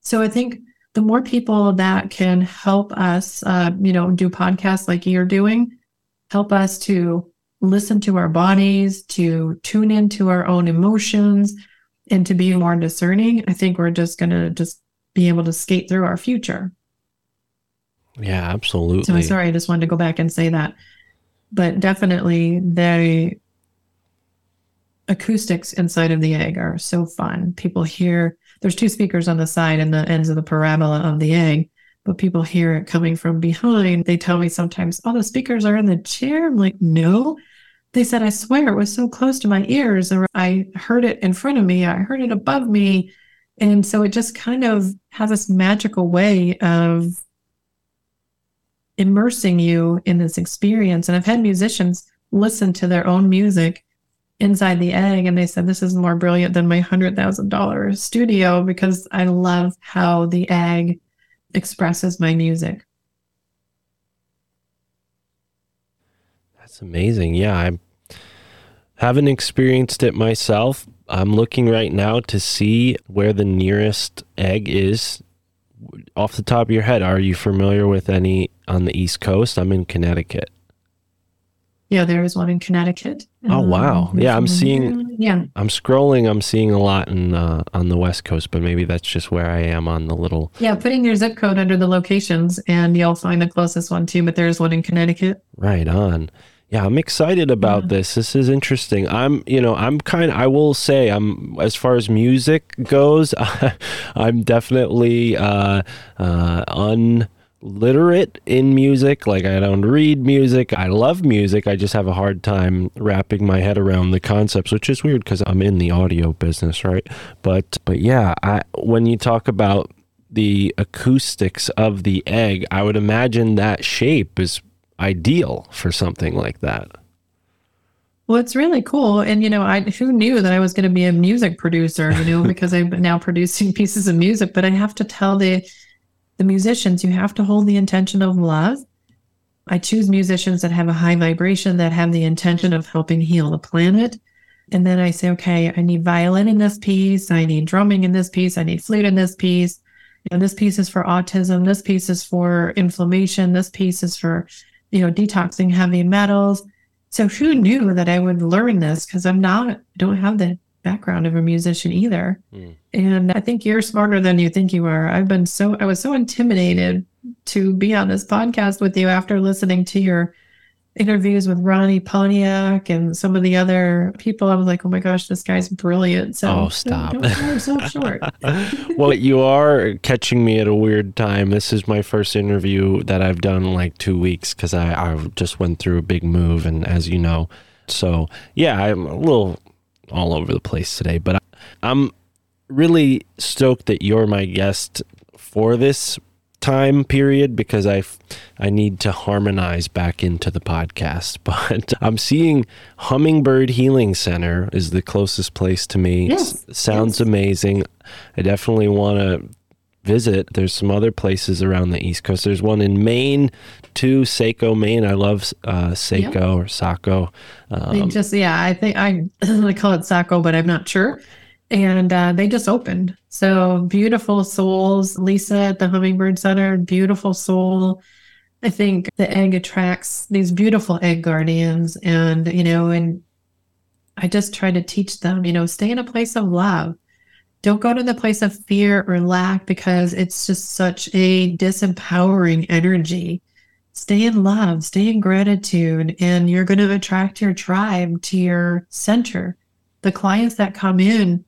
So I think the more people that can help us, uh, you know, do podcasts like you're doing, help us to listen to our bodies, to tune into our own emotions, and to be more discerning, I think we're just going to just be able to skate through our future. Yeah, absolutely. So I'm sorry, I just wanted to go back and say that. But definitely the acoustics inside of the egg are so fun. People hear there's two speakers on the side and the ends of the parabola of the egg, but people hear it coming from behind. They tell me sometimes, oh, the speakers are in the chair. I'm like, no. They said, I swear it was so close to my ears, or I heard it in front of me, I heard it above me. And so it just kind of has this magical way of immersing you in this experience. And I've had musicians listen to their own music inside the egg and they said this is more brilliant than my $100,000 studio because I love how the egg expresses my music. That's amazing. Yeah, I haven't experienced it myself. I'm looking right now to see where the nearest egg is. Off the top of your head, are you familiar with any on the East Coast? I'm in Connecticut. Yeah, there is one in Connecticut. Oh, wow. Um, Yeah, I'm seeing- Yeah, I'm scrolling. I'm seeing a lot in uh, on the West Coast, but maybe that's just where I am on the little. yeah. Putting your zip code under the locations, and you'll find the closest one too. But there's one in Connecticut. Right on. Yeah, I'm excited about Yeah. this. This is interesting. I'm, you know, I'm kind I will say I'm as far as music goes, I'm definitely uh uh unliterate in music. Like I don't read music. I love music. I just have a hard time wrapping my head around the concepts, which is weird cuz I'm in the audio business, right? But but yeah, I when you talk about the acoustics of the egg, I would imagine that shape is ideal for something like that. Well, it's really cool. And, you know, I who knew that I was going to be a music producer, you know, because I'm now producing pieces of music, but I have to tell the the musicians you have to hold the intention of love. I choose musicians that have a high vibration that have the intention of helping heal the planet. And then I say, okay, I need violin in this piece, I need drumming in this piece, I need flute in this piece. You know, this piece is for autism, this piece is for inflammation, this piece is for, you know, detoxing heavy metals. So who knew that I would learn this? Because I'm not, don't have the background of a musician either. Mm. And I think you're smarter than you think you are. I've been so, I was so intimidated to be on this podcast with you after listening to your interviews with Ronnie Pontiac and some of the other people. I was like, oh my gosh, this guy's brilliant. So Oh, stop. Don't, don't yourself short. well, you are catching me at a weird time. This is my first interview that I've done in like two weeks because I, I just went through a big move, and as you know, so yeah, I'm a little all over the place today, but I'm really stoked that you're my guest for this time period because I I need to harmonize back into the podcast. But I'm seeing Hummingbird Healing Center is the closest place to me. Yes, sounds yes. amazing. I definitely want to visit. There's some other places around the East Coast. There's one in Maine, too, Saco, Maine. I love uh, Saco or Saco. They Um, just, yeah, I think I, I call it Saco, but I'm not sure. And uh, they just opened. So beautiful souls. Lisa at the Hummingbird Center, beautiful soul. I think the egg attracts these beautiful egg guardians. And, you know, and I just try to teach them, you know, stay in a place of love. Don't go to the place of fear or lack because it's just such a disempowering energy stay in love, stay in gratitude, and you're going to attract your tribe to your center. The clients that come in,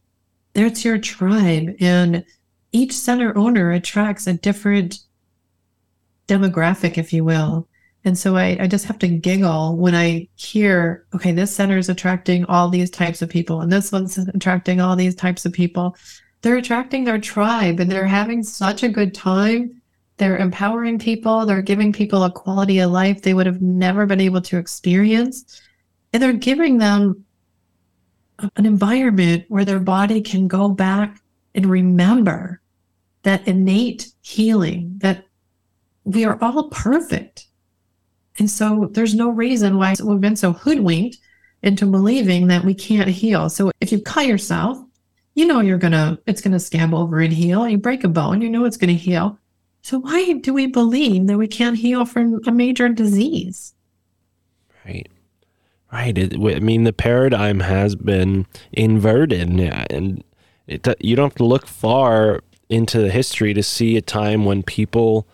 that's your tribe. And each center owner attracts a different demographic, if you will. And so I, I just have to giggle when I hear, okay, this center is attracting all these types of people, and this one's attracting all these types of people. They're attracting their tribe and they're having such a good time they're empowering people they're giving people a quality of life they would have never been able to experience. And they're giving them an environment where their body can go back and remember that innate healing that we are all perfect. And so there's no reason why we've been so hoodwinked into believing that we can't heal. So if you cut yourself you know you're gonna it's gonna scab over and heal. You break a bone you know it's gonna heal so why do we believe that we can't heal from a major disease? Right. Right. It, I mean, the paradigm has been inverted, and it, uh, you don't have to look far into the history to see a time when people,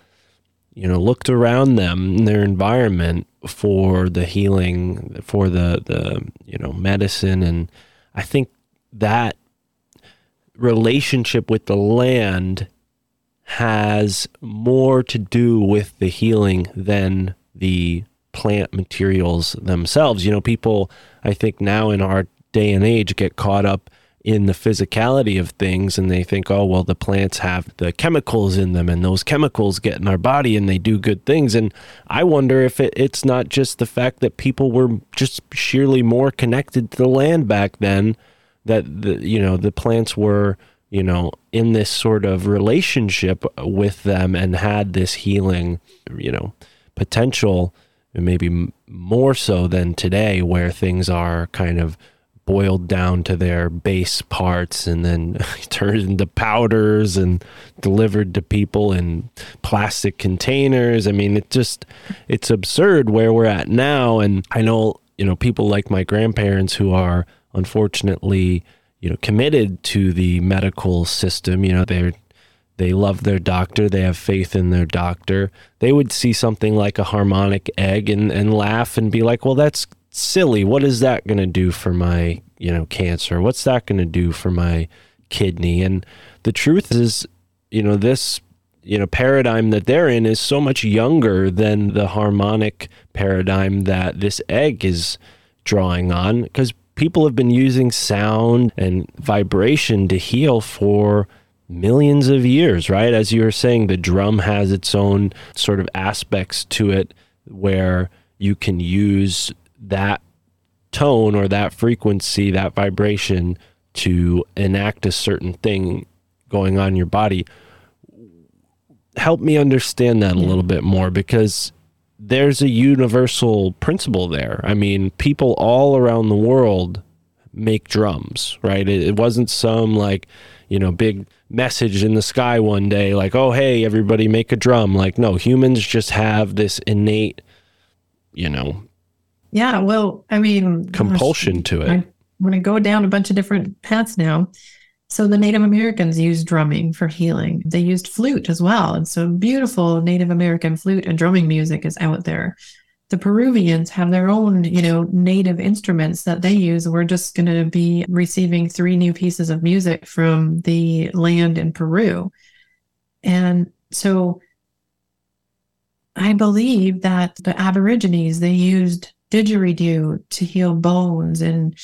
you know, looked around them in their environment for the healing, for the the you know medicine, and I think that relationship with the land has more to do with the healing than the plant materials themselves. You know, people, I think now in our day and age, get caught up in the physicality of things and they think, oh, well, the plants have the chemicals in them and those chemicals get in our body and they do good things. And I wonder if it, it's not just the fact that people were just sheerly more connected to the land back then that, the, you know, the plants were you know, in this sort of relationship with them and had this healing, you know, potential, maybe more so than today, where things are kind of boiled down to their base parts and then turned into powders and delivered to people in plastic containers. I mean, it just, it's absurd where we're at now. And I know, you know, people like my grandparents who are unfortunately, you know committed to the medical system you know they're they love their doctor, they have faith in their doctor. They would see something like a harmonic egg and, and laugh and be like, well, that's silly. What is that going to do for my, you know, cancer? What's that going to do for my kidney? And the truth is, you know, this, you know, paradigm that they're in is so much younger than the harmonic paradigm that this egg is drawing on because people have been using sound and vibration to heal for millions of years, right? As you were saying, the drum has its own sort of aspects to it where you can use that tone or that frequency, that vibration to enact a certain thing going on in your body. Help me understand that a little bit more because there's a universal principle there. I mean, people all around the world make drums, right? It, it wasn't some like, you know, big message in the sky one day like, oh, hey, everybody make a drum. Like, no, humans just have this innate, you know, Yeah, well, I mean, compulsion to it. I, I'm going to go down a bunch of different paths now. So the Native Americans used drumming for healing. They used flute as well. And so beautiful Native American flute and drumming music is out there. The Peruvians have their own, you know, native instruments that they use. We're just going to be receiving three new pieces of music from the land in Peru. And so I believe that the Aborigines, they used didgeridoo to heal bones and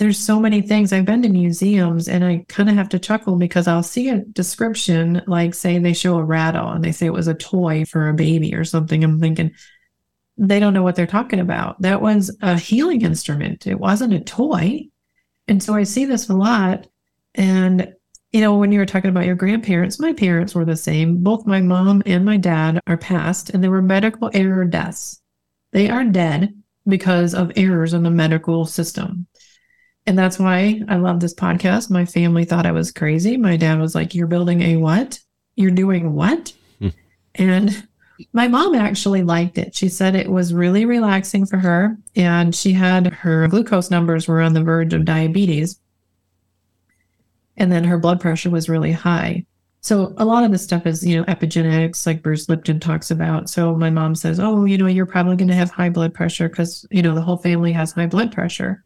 there's so many things. I've been to museums and I kind of have to chuckle because I'll see a description, like say they show a rattle and they say it was a toy for a baby or something. I'm thinking they don't know what they're talking about. That was a healing instrument. It wasn't a toy. And so I see this a lot. And, you know, when you were talking about your grandparents, my parents were the same. Both my mom and my dad are passed and they were medical error deaths. They are dead because of errors in the medical system. And that's why I love this podcast. My family thought I was crazy. My dad was like, You're building a what? You're doing what? Hmm. And my mom actually liked it. She said it was really relaxing for her. And she had her glucose numbers were on the verge of diabetes. And then her blood pressure was really high. So a lot of this stuff is, you know, epigenetics, like Bruce Lipton talks about. So my mom says, "Oh, you know, you're probably going to have high blood pressure because you know the whole family has high blood pressure."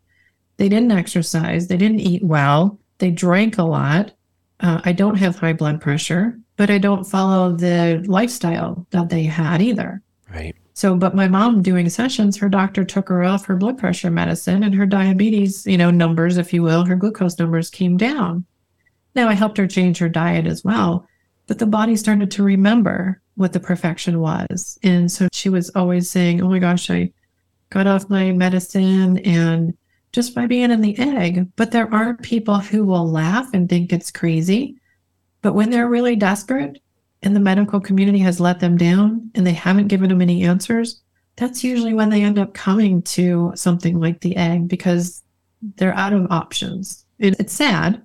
They didn't exercise. They didn't eat well. They drank a lot. Uh, I don't have high blood pressure, but I don't follow the lifestyle that they had either. Right. So, but my mom doing sessions, her doctor took her off her blood pressure medicine and her diabetes, you know, numbers, if you will, her glucose numbers came down. Now, I helped her change her diet as well, but the body started to remember what the perfection was. And so she was always saying, Oh my gosh, I got off my medicine and just by being in the egg. But there are people who will laugh and think it's crazy. But when they're really desperate and the medical community has let them down and they haven't given them any answers, that's usually when they end up coming to something like the egg because they're out of options. It, it's sad.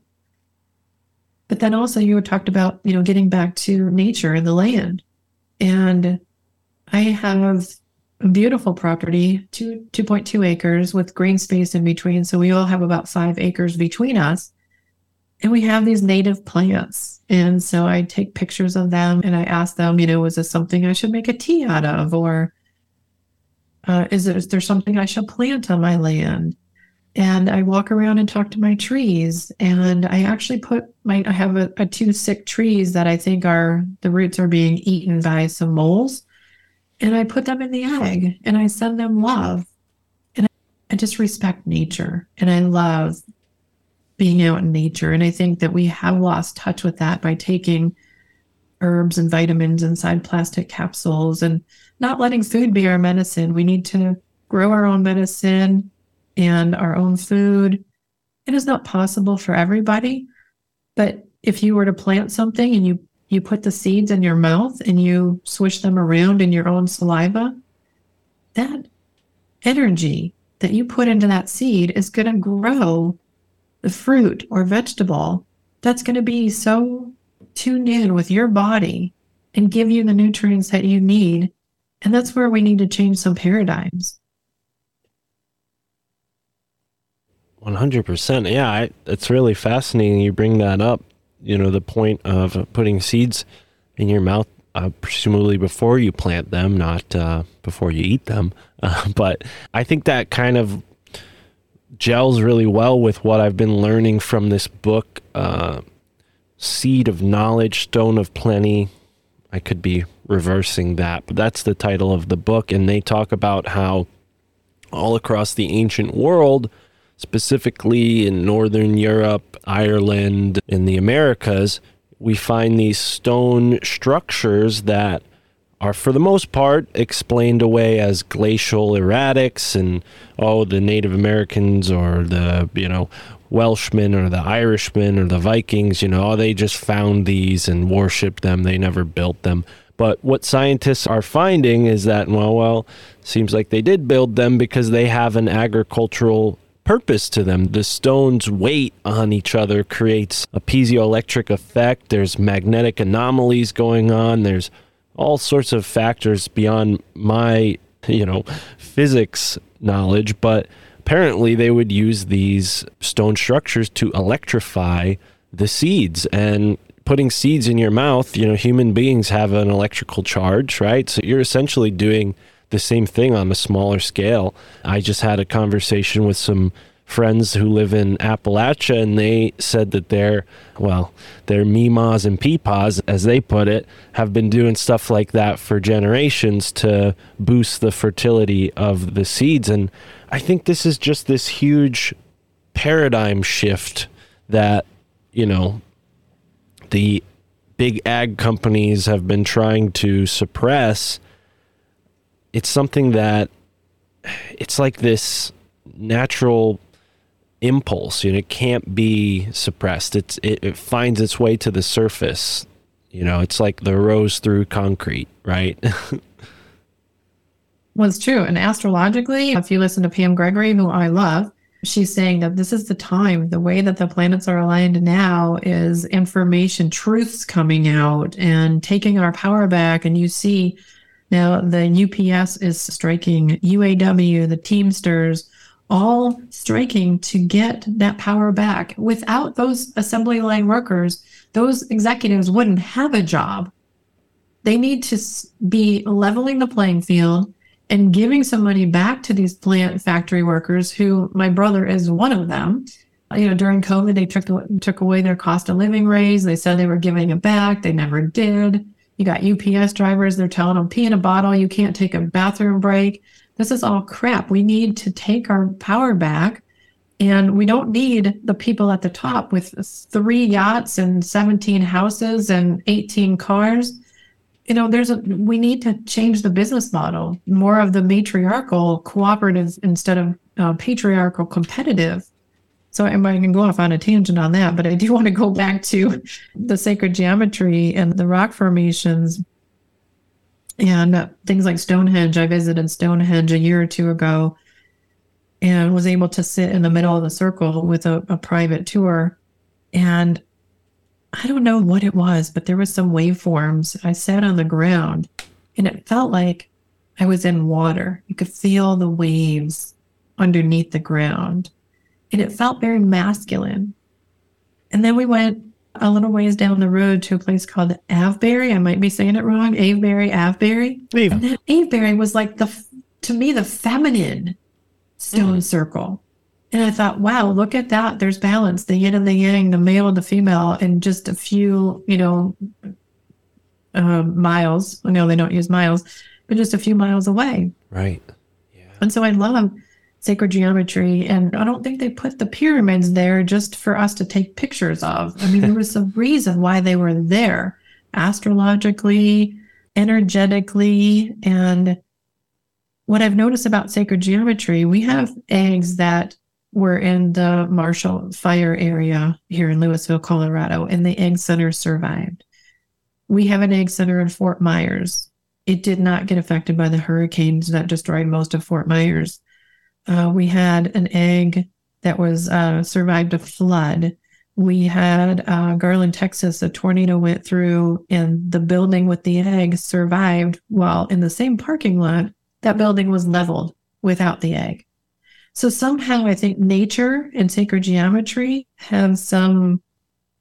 But then also you talked about, you know, getting back to nature and the land. And I have beautiful property, two two point two acres with green space in between. So we all have about five acres between us. And we have these native plants. And so I take pictures of them and I ask them, you know, is this something I should make a tea out of? Or uh, is, there, is there something I should plant on my land? And I walk around and talk to my trees. And I actually put my, I have a, a two sick trees that I think are, the roots are being eaten by some moles and I put them in the egg and I send them love. And I just respect nature and I love being out in nature. And I think that we have lost touch with that by taking herbs and vitamins inside plastic capsules and not letting food be our medicine. We need to grow our own medicine and our own food. It is not possible for everybody, but if you were to plant something and you you put the seeds in your mouth and you swish them around in your own saliva, that energy that you put into that seed is going to grow the fruit or vegetable that's going to be so tuned in with your body and give you the nutrients that you need. And that's where we need to change some paradigms. 100%. Yeah, I, it's really fascinating you bring that up. You know, the point of putting seeds in your mouth, uh, presumably before you plant them, not uh, before you eat them. Uh, but I think that kind of gels really well with what I've been learning from this book, uh, Seed of Knowledge, Stone of Plenty. I could be reversing that, but that's the title of the book. And they talk about how all across the ancient world, specifically in Northern Europe, Ireland, in the Americas, we find these stone structures that are for the most part explained away as glacial erratics and oh the Native Americans or the you know Welshmen or the Irishmen or the Vikings, you know, oh, they just found these and worshipped them. They never built them. But what scientists are finding is that, well, well, seems like they did build them because they have an agricultural purpose to them. The stones' weight on each other creates a piezoelectric effect. There's magnetic anomalies going on. There's all sorts of factors beyond my, you know, physics knowledge, but apparently they would use these stone structures to electrify the seeds and putting seeds in your mouth, you know, human beings have an electrical charge, right? So you're essentially doing the same thing on a smaller scale. I just had a conversation with some friends who live in Appalachia, and they said that their, well, their Mimas and Peepaws, as they put it, have been doing stuff like that for generations to boost the fertility of the seeds. And I think this is just this huge paradigm shift that, you know, the big ag companies have been trying to suppress. It's something that it's like this natural impulse you know it can't be suppressed it's it, it finds its way to the surface you know it's like the rose through concrete right Well, it's true. And astrologically, if you listen to Pam Gregory, who I love, she's saying that this is the time. The way that the planets are aligned now is information, truths coming out and taking our power back. And you see now the UPS is striking, UAW, the Teamsters, all striking to get that power back. Without those assembly line workers, those executives wouldn't have a job. They need to be leveling the playing field and giving some money back to these plant factory workers who my brother is one of them you know during covid they took took away their cost of living raise they said they were giving it back they never did you got ups drivers they're telling them pee in a bottle you can't take a bathroom break. This is all crap. We need to take our power back and we don't need the people at the top with three yachts and 17 houses and 18 cars. You know there's a we need to change the business model more of the matriarchal cooperative instead of uh, patriarchal competitive so I can go off on a tangent on that, but I do want to go back to the sacred geometry and the rock formations and things like Stonehenge. I visited Stonehenge a year or two ago and was able to sit in the middle of the circle with a, a private tour. And I don't know what it was, but there was some waveforms. I sat on the ground and it felt like I was in water. You could feel the waves underneath the ground. And it felt very masculine. And then we went a little ways down the road to a place called Avebury. I might be saying it wrong. Avebury, Avebury. And that Avebury was like the, to me, the feminine stone circle. And I thought, wow, look at that. There's balance, the yin and the yang, the male and the female, and just a few, you know, uh, miles. I know they don't use miles, but just a few miles away. right yeah And so I love sacred geometry. And I don't think they put the pyramids there just for us to take pictures of. I mean, there was a reason why they were there astrologically, energetically. And what I've noticed about sacred geometry, we have eggs that were in the Marshall Fire area here in Louisville, Colorado, and the egg center survived. We have an egg center in Fort Myers. It did not get affected by the hurricanes that destroyed most of Fort Myers. Uh, we had an egg that was uh, survived a flood. We had uh, Garland, Texas, a tornado went through, and the building with the egg survived. While in the same parking lot, that building was leveled without the egg. So somehow, I think nature and sacred geometry have some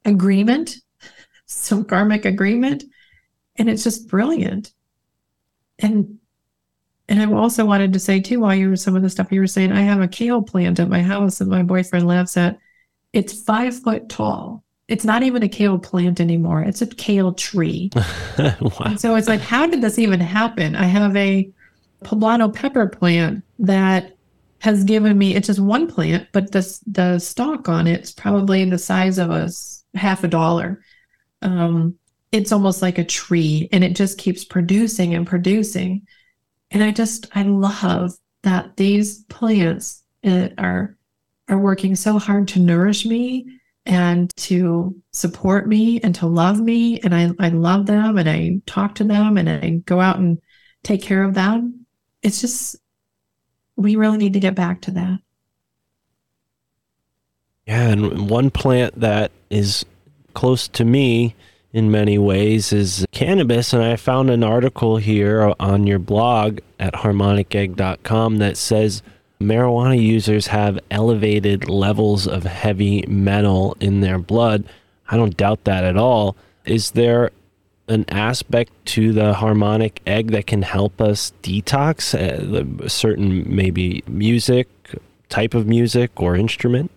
agreement some karmic agreement. And it's just brilliant. And and I also wanted to say too, while you were some of the stuff you were saying, I have a kale plant at my house that my boyfriend laughs at. It's five foot tall. It's not even a kale plant anymore. It's a kale tree. wow. And so it's like, how did this even happen? I have a poblano pepper plant that has given me it's just one plant, but the the stalk on it's probably the size of a half a dollar. Um, it's almost like a tree, and it just keeps producing and producing. And I just I love that these plants uh, are are working so hard to nourish me and to support me and to love me. And I, I love them and I talk to them and I go out and take care of them. It's just, we really need to get back to that. Yeah, and one plant that is close to me in many ways is cannabis. And I found an article here on your blog at harmonicegg.com that says marijuana users have elevated levels of heavy metal in their blood. I don't doubt that at all. Is there an aspect to the harmonic egg that can help us detox uh, a certain maybe music, type of music, or instrument?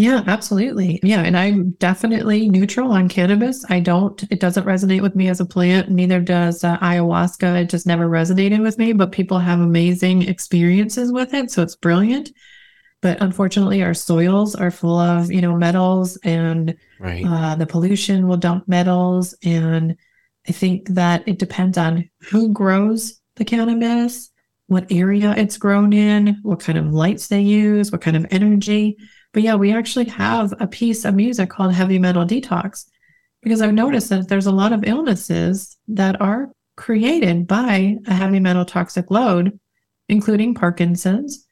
Yeah, absolutely. Yeah. And I'm definitely neutral on cannabis. I don't, it doesn't resonate with me as a plant. Neither does uh, ayahuasca. It just never resonated with me, but people have amazing experiences with it. So it's brilliant. But unfortunately, our soils are full of, you know, metals and Right. uh, the pollution will dump metals. And I think that it depends on who grows the cannabis, what area it's grown in, what kind of lights they use, what kind of energy. But yeah, we actually have a piece of music called Heavy Metal Detox because I've noticed that there's a lot of illnesses that are created by a heavy metal toxic load, including Parkinson's.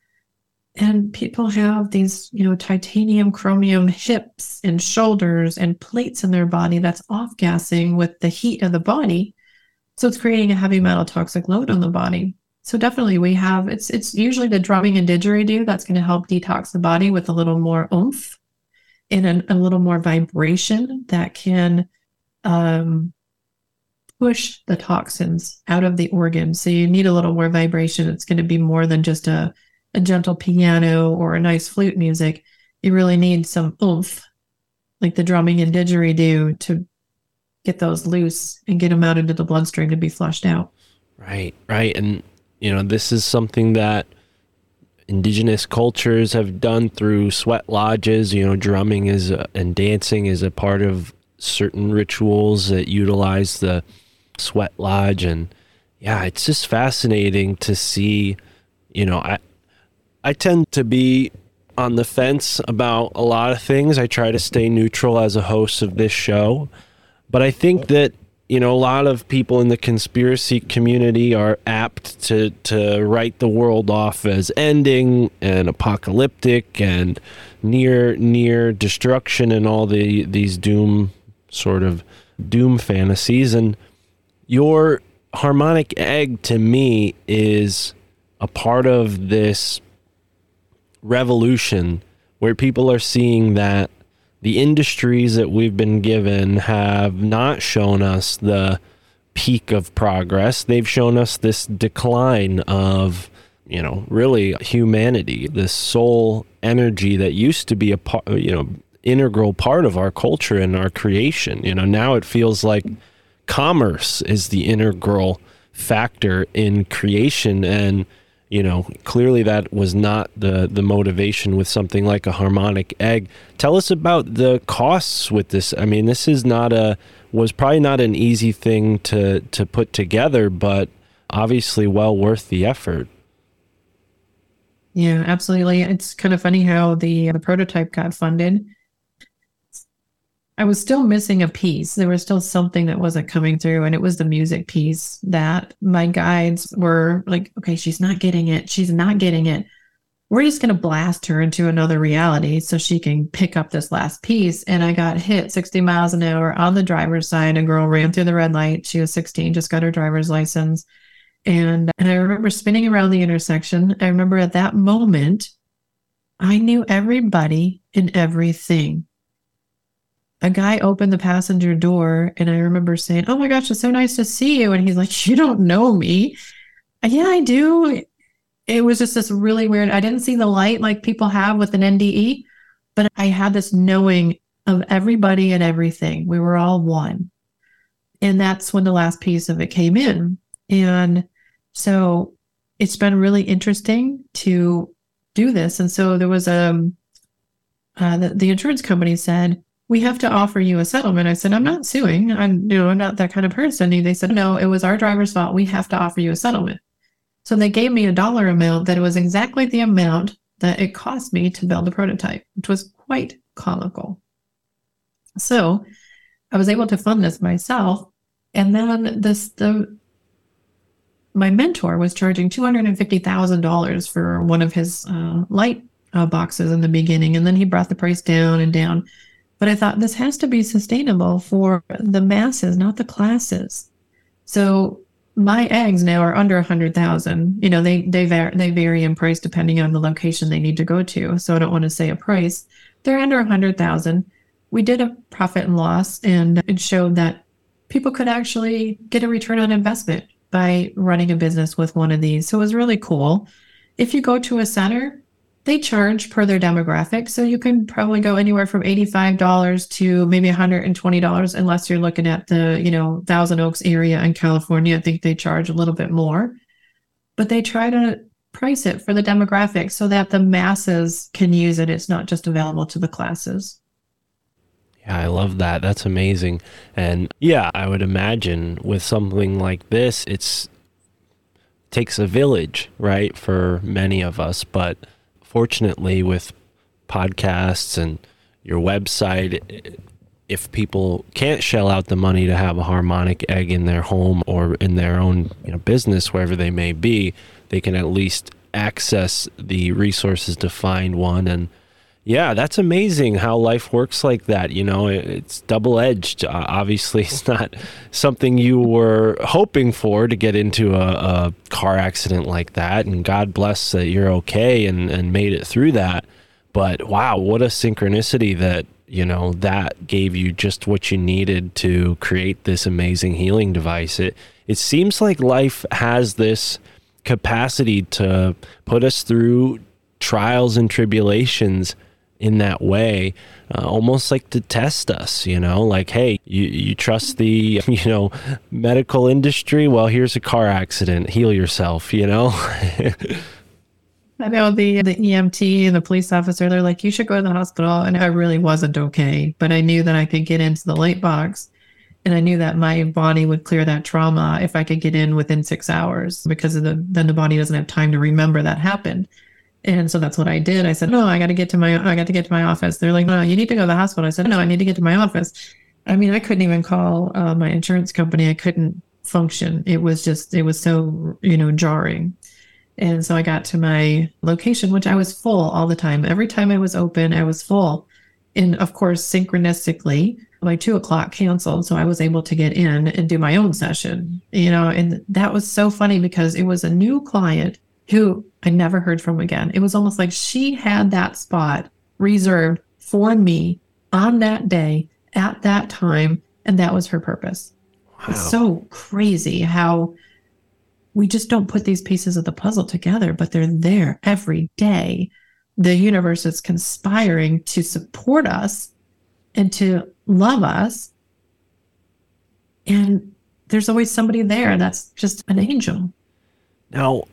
And people have these, you know, titanium, chromium hips and shoulders and plates in their body that's off gassing with the heat of the body. So it's creating a heavy metal toxic load on the body. So definitely we have it's it's usually the drumming and didgeridoo that's going to help detox the body with a little more oomph and a, a little more vibration that can um push the toxins out of the organs. So you need a little more vibration. It's going to be more than just a a gentle piano or a nice flute music. You really need some oomph, like the drumming and didgeridoo, to get those loose and get them out into the bloodstream to be flushed out. Right, right. And, you know, this is something that indigenous cultures have done through sweat lodges. You know, drumming is a, and dancing is a part of certain rituals that utilize the sweat lodge. And yeah, it's just fascinating to see, you know, I, I tend to be on the fence about a lot of things. I try to stay neutral as a host of this show. But I think that you know a lot of people in the conspiracy community are apt to to write the world off as ending and apocalyptic and near near destruction and all the these doom sort of doom fantasies. And your harmonic egg to me is a part of this revolution where people are seeing that the industries that we've been given have not shown us the peak of progress. They've shown us this decline of, you know, really humanity, this soul energy that used to be a part, you know, integral part of our culture and our creation. You know, now it feels like commerce is the integral factor in creation and you know clearly that was not the the motivation with something like a harmonic egg tell us about the costs with this i mean this is not a was probably not an easy thing to to put together but obviously well worth the effort Yeah, absolutely. It's kind of funny how the the prototype got funded. I was still missing a piece. There was still something that wasn't coming through, and it was the music piece that my guides were like, okay, she's not getting it. She's not getting it. We're just going to blast her into another reality so she can pick up this last piece. And I got hit 60 miles an hour on the driver's side. A girl ran through the red light. She was 16, just got her driver's license. And, and I remember spinning around the intersection. I remember at that moment, I knew everybody and everything. A guy opened the passenger door and I remember saying, Oh my gosh, it's so nice to see you. And he's like, You don't know me. Yeah, I do. It was just this really weird. I didn't see the light like people have with an NDE, but I had this knowing of everybody and everything. We were all one. And that's when the last piece of it came in. And so it's been really interesting to do this. And so there was a, um, uh, the, the insurance company said, we have to offer you a settlement. I said, I'm not suing. I'm, you know, I'm not that kind of person. And they said, no, it was our driver's fault. We have to offer you a settlement. So they gave me a dollar amount that was exactly the amount that it cost me to build a prototype, which was quite comical. So I was able to fund this myself. And then this the my mentor was charging two hundred and fifty thousand dollars for one of his uh, light uh, boxes in the beginning, and then he brought the price down and down. But I thought this has to be sustainable for the masses, not the classes. So my eggs now are under a hundred thousand. You know, they they vary they vary in price depending on the location they need to go to. So I don't want to say a price. They're under a hundred thousand. We did a profit and loss, and it showed that people could actually get a return on investment by running a business with one of these. So it was really cool. If you go to a center, they charge per their demographic. So you can probably go anywhere from $85 to maybe $120 unless you're looking at the, you know, Thousand Oaks area in California. I think they charge a little bit more. But they try to price it for the demographic so that the masses can use it. It's not just available to the classes. Yeah, I love that. That's amazing. And yeah, I would imagine with something like this, it's takes a village, right, for many of us, but fortunately with podcasts and your website if people can't shell out the money to have a harmonic egg in their home or in their own you know, business wherever they may be they can at least access the resources to find one and yeah, that's amazing how life works like that. You know, it's double edged. Uh, obviously, it's not something you were hoping for to get into a, a, car accident like that. And God bless that you're okay and, and made it through that. But wow, what a synchronicity that, you know, that gave you just what you needed to create this amazing healing device. It, it seems like life has this capacity to put us through trials and tribulations in that way, uh, almost like to test us, you know, like, hey, you, you trust the, you know, medical industry? Well, here's a car accident, heal yourself, you know? I know the the EMT and the police officer, they're like, you should go to the hospital. And I really wasn't okay, but I knew that I could get into the light box. And I knew that my body would clear that trauma if I could get in within six hours because the then the body doesn't have time to remember that happened. And so that's what I did. I said, no, I got to get to my, I got to get to my office. They're like, no, you need to go to the hospital. I said, no, I need to get to my office. I mean, I couldn't even call uh, my insurance company. I couldn't function. It was just, it was so, you know, jarring. And so I got to my location, which I was full all the time. Every time I was open, I was full. And of course, synchronistically, my two o'clock canceled. So I was able to get in and do my own session, you know, and that was so funny because it was a new client who I never heard from again. It was almost like she had that spot reserved for me on that day at that time, and that was her purpose. Wow. It's so crazy how we just don't put these pieces of the puzzle together, but they're there every day. The universe is conspiring to support us and to love us. And there's always somebody there that's just an angel. Now,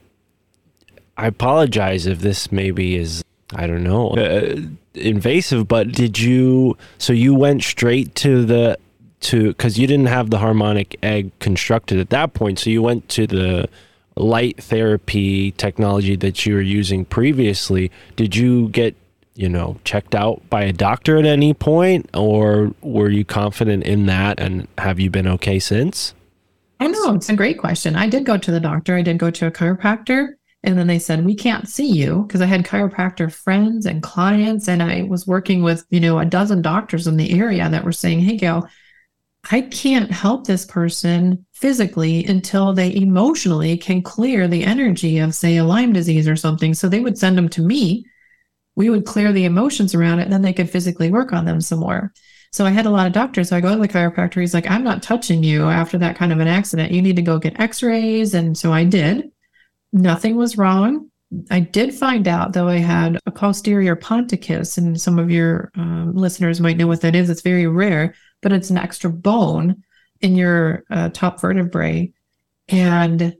I apologize if this maybe is I don't know uh, invasive, but did you? So you went straight to the to because you didn't have the harmonic egg constructed at that point, so you went to the light therapy technology that you were using previously. Did you get you know checked out by a doctor at any point, or were you confident in that, and have you been okay since? I know it's a great question. I did go to the doctor. I did go to a chiropractor and then they said, we can't see you because I had chiropractor friends and clients. And I was working with, you know, a dozen doctors in the area that were saying, hey, Gail, I can't help this person physically until they emotionally can clear the energy of, say, a Lyme disease or something. So they would send them to me. We would clear the emotions around it, and then they could physically work on them some more. So I had a lot of doctors. So I go to the chiropractor. He's like, I'm not touching you after that kind of an accident. You need to go get x rays. And so I did. Nothing was wrong. I did find out, though, I had a posterior ponticus, and some of your um, listeners might know what that is. It's very rare, but it's an extra bone in your uh, top vertebrae. And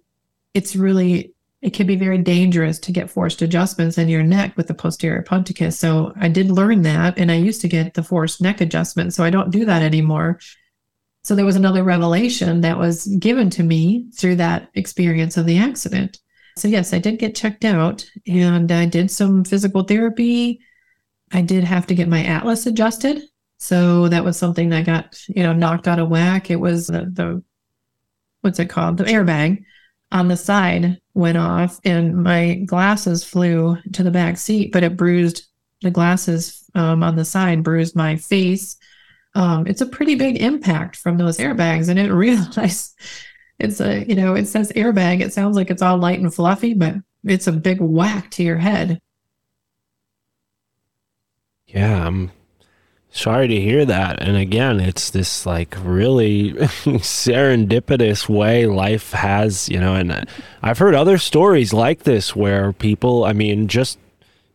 it's really, it can be very dangerous to get forced adjustments in your neck with the posterior ponticus. So I did learn that, and I used to get the forced neck adjustment. So I don't do that anymore. So there was another revelation that was given to me through that experience of the accident. So, yes, I did get checked out and I did some physical therapy. I did have to get my atlas adjusted. So that was something that got, you know, knocked out of whack. It was the, the what's it called? The airbag on the side went off and my glasses flew to the back seat, but it bruised the glasses um, on the side, bruised my face. Um, it's a pretty big impact from those airbags. And I didn't realize it's a, you know, it says airbag. It sounds like it's all light and fluffy, but it's a big whack to your head. Yeah, I'm sorry to hear that. And again, it's this like really serendipitous way life has, you know, and I've heard other stories like this where people, I mean, just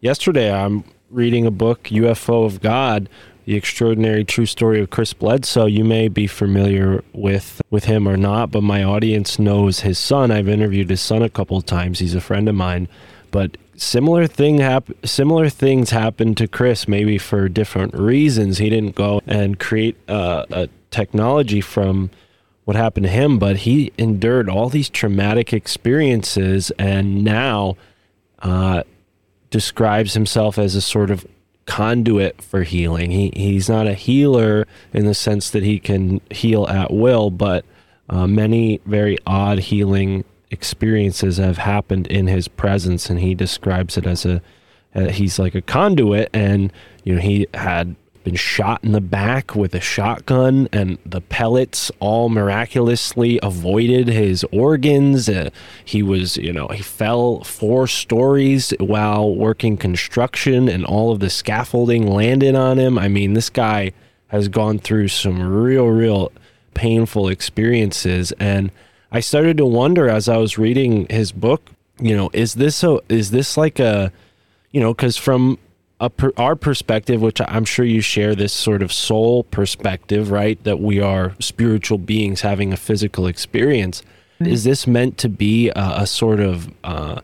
yesterday I'm reading a book, UFO of God, the extraordinary true story of Chris Bledsoe. You may be familiar with with him or not, but my audience knows his son. I've interviewed his son a couple times. He's a friend of mine, but similar thing hap- similar things happened to Chris maybe for different reasons. He didn't go and create uh, a technology from what happened to him, but he endured all these traumatic experiences and now uh, describes himself as a sort of conduit for healing. He he's not a healer in the sense that he can heal at will, but uh, many very odd healing experiences have happened in his presence, and he describes it as a uh, he's like a conduit, and you know he had been shot in the back with a shotgun, and the pellets all miraculously avoided his organs. Uh, he was, you know, he fell four stories while working construction, and all of the scaffolding landed on him. I mean, this guy has gone through some real, real painful experiences, and I started to wonder as I was reading his book, you know, is this a is this like a you know, because from per, our perspective, which I'm sure you share this sort of soul perspective, right? That we are spiritual beings having a physical experience. Mm-hmm. Is this meant to be a, a sort of uh,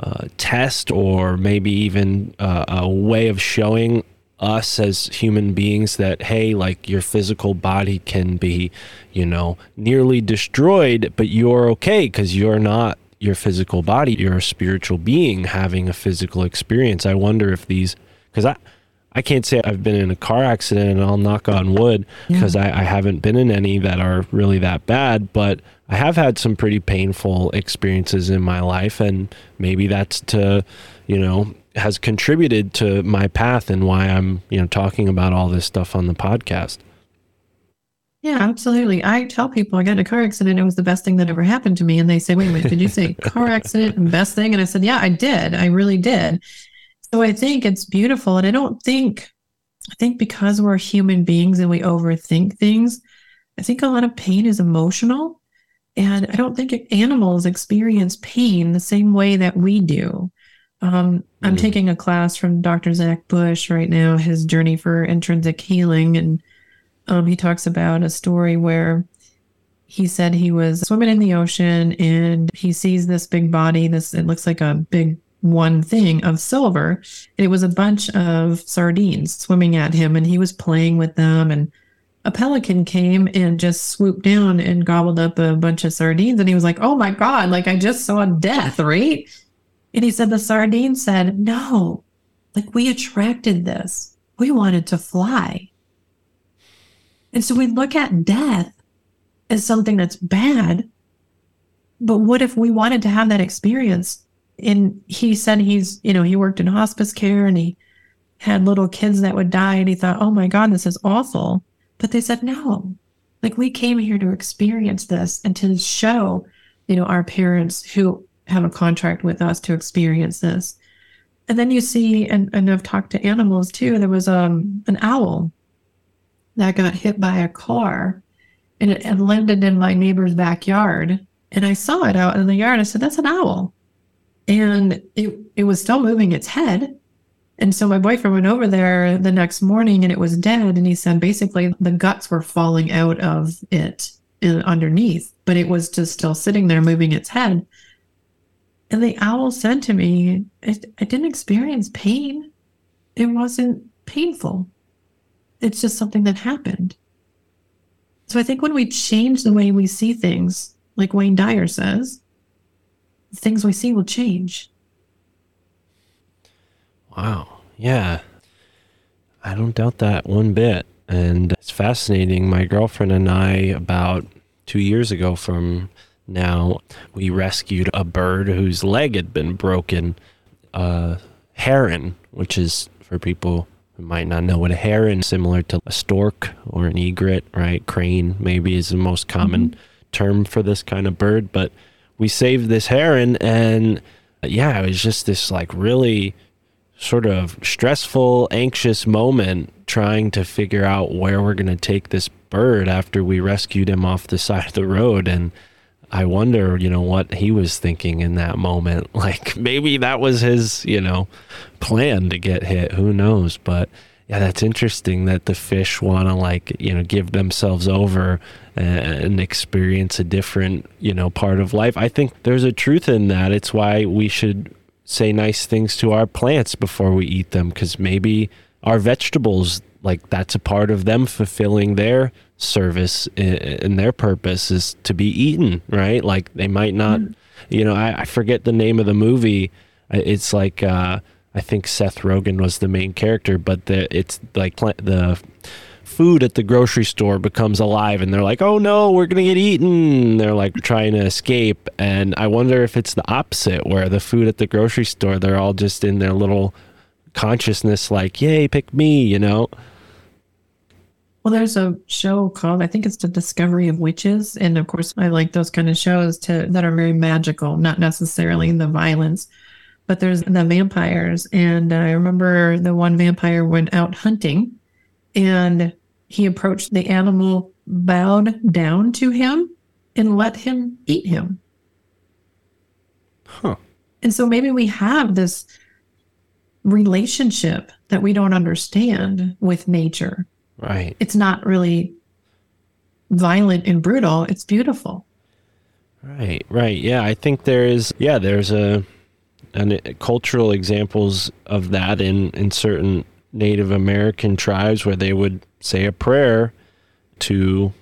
uh, test or maybe even uh, a way of showing us as human beings that hey like your physical body can be you know nearly destroyed but you're okay because you're not your physical body you're a spiritual being having a physical experience i wonder if these because I I can't say I've been in a car accident and I'll knock on wood because. I, I haven't been in any that are really that bad, but I have had some pretty painful experiences in my life and maybe that's to, you know, has contributed to my path and why I'm, you know, talking about all this stuff on the podcast. Yeah, absolutely. I tell people I got in a car accident. It was the best thing that ever happened to me. And they say, wait a minute, did you say car accident and best thing? And I said, yeah, I did. I really did. So I think it's beautiful. And I don't think, I think because we're human beings and we overthink things, I think a lot of pain is emotional. And I don't think animals experience pain the same way that we do. Um, I'm mm. taking a class from Dr. Zach Bush right now, his journey for intrinsic healing. And um, he talks about a story where he said he was swimming in the ocean and he sees this big body, this, it looks like a big one thing of silver and it was a bunch of sardines swimming at him and he was playing with them and a pelican came and just swooped down and gobbled up a bunch of sardines and he was like oh my god like i just saw death right? And he said the sardine said no like we attracted this. We wanted to fly. And so we look at death as something that's bad but what if we wanted to have that experience and he said he's you know he worked in hospice care and he had little kids that would die and he thought oh my god this is awful but they said no like we came here to experience this and to show you know our parents who have a contract with us to experience this and then you see and, and i've talked to animals too there was um an owl that got hit by a car and it had landed in my neighbor's backyard. And I saw it out in the yard. I said, That's an owl. And it, it was still moving its head. And so my boyfriend went over there the next morning and it was dead. And he said basically the guts were falling out of it uh, underneath, but it was just still sitting there moving its head. And the owl said to me, I, I didn't experience pain. It wasn't painful. It's just something that happened. So I think when we change the way we see things, like Wayne Dyer says, things we see will change. Wow. Yeah. I don't doubt that one bit. And it's fascinating. My girlfriend and I, about two years ago from now, we rescued a bird whose leg had been broken. A heron, which is for people who might not know what a heron, similar to a stork or an egret, right? Crane maybe is the most common mm-hmm. term for this kind of bird. But we saved this heron, and yeah, it was just this like really sort of stressful, anxious moment trying to figure out where we're going to take this bird after we rescued him off the side of the road. And I wonder, you know, what he was thinking in that moment. Like maybe that was his, you know, plan to get hit. Who knows? But yeah, that's interesting that the fish want to like, you know, give themselves over uh, and experience a different, you know, part of life. I think there's a truth in that. It's why we should say nice things to our plants before we eat them because maybe our vegetables like that's a part of them fulfilling their service uh, and their purpose is to be eaten right like they might not mm. you know I, I forget the name of the movie uh, it's like uh i think seth rogen was the main character but the it's like pla- the food at the grocery store becomes alive and they're like oh no we're gonna get eaten. They're like trying to escape. And i wonder if it's the opposite where the food at the grocery store they're all just in their little consciousness like yay pick me you know? Well, there's a show called I think it's the Discovery of Witches, and of course I like those kind of shows to that are very magical, not necessarily in the violence, but there's the vampires. And I remember the one vampire went out hunting, and he approached the animal, bowed down to him, and let him eat him. huh And so maybe we have this relationship that we don't understand with nature. right It's not really violent and brutal, it's beautiful. Right, right. Yeah, I think there is. Yeah, there's a, an cultural examples of that in in certain Native American tribes where they would say a prayer to,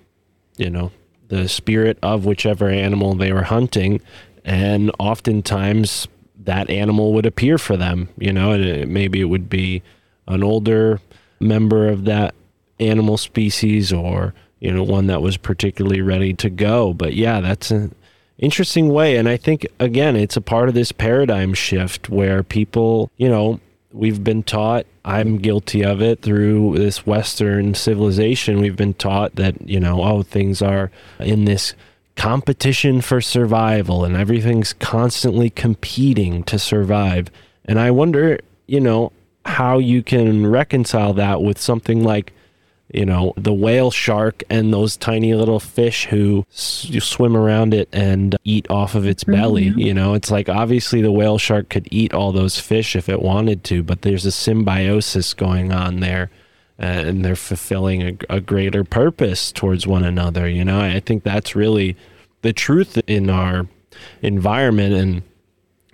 you know, the spirit of whichever animal they were hunting, and oftentimes that animal would appear for them. You know, and it, maybe it would be an older member of that animal species or you know one that was particularly ready to go but yeah that's an interesting way. And i think again it's a part of this paradigm shift where people you know we've been taught i'm guilty of it through this western civilization. We've been taught that you know oh things are in this competition for survival and everything's constantly competing to survive. And i wonder you know how you can reconcile that with something like you know the whale shark and those tiny little fish who s- swim around it and eat off of its belly mm-hmm. you know? It's like obviously the whale shark could eat all those fish if it wanted to but there's a symbiosis going on there uh, and they're fulfilling a, a greater purpose towards one another you know? I think that's really the truth in our environment and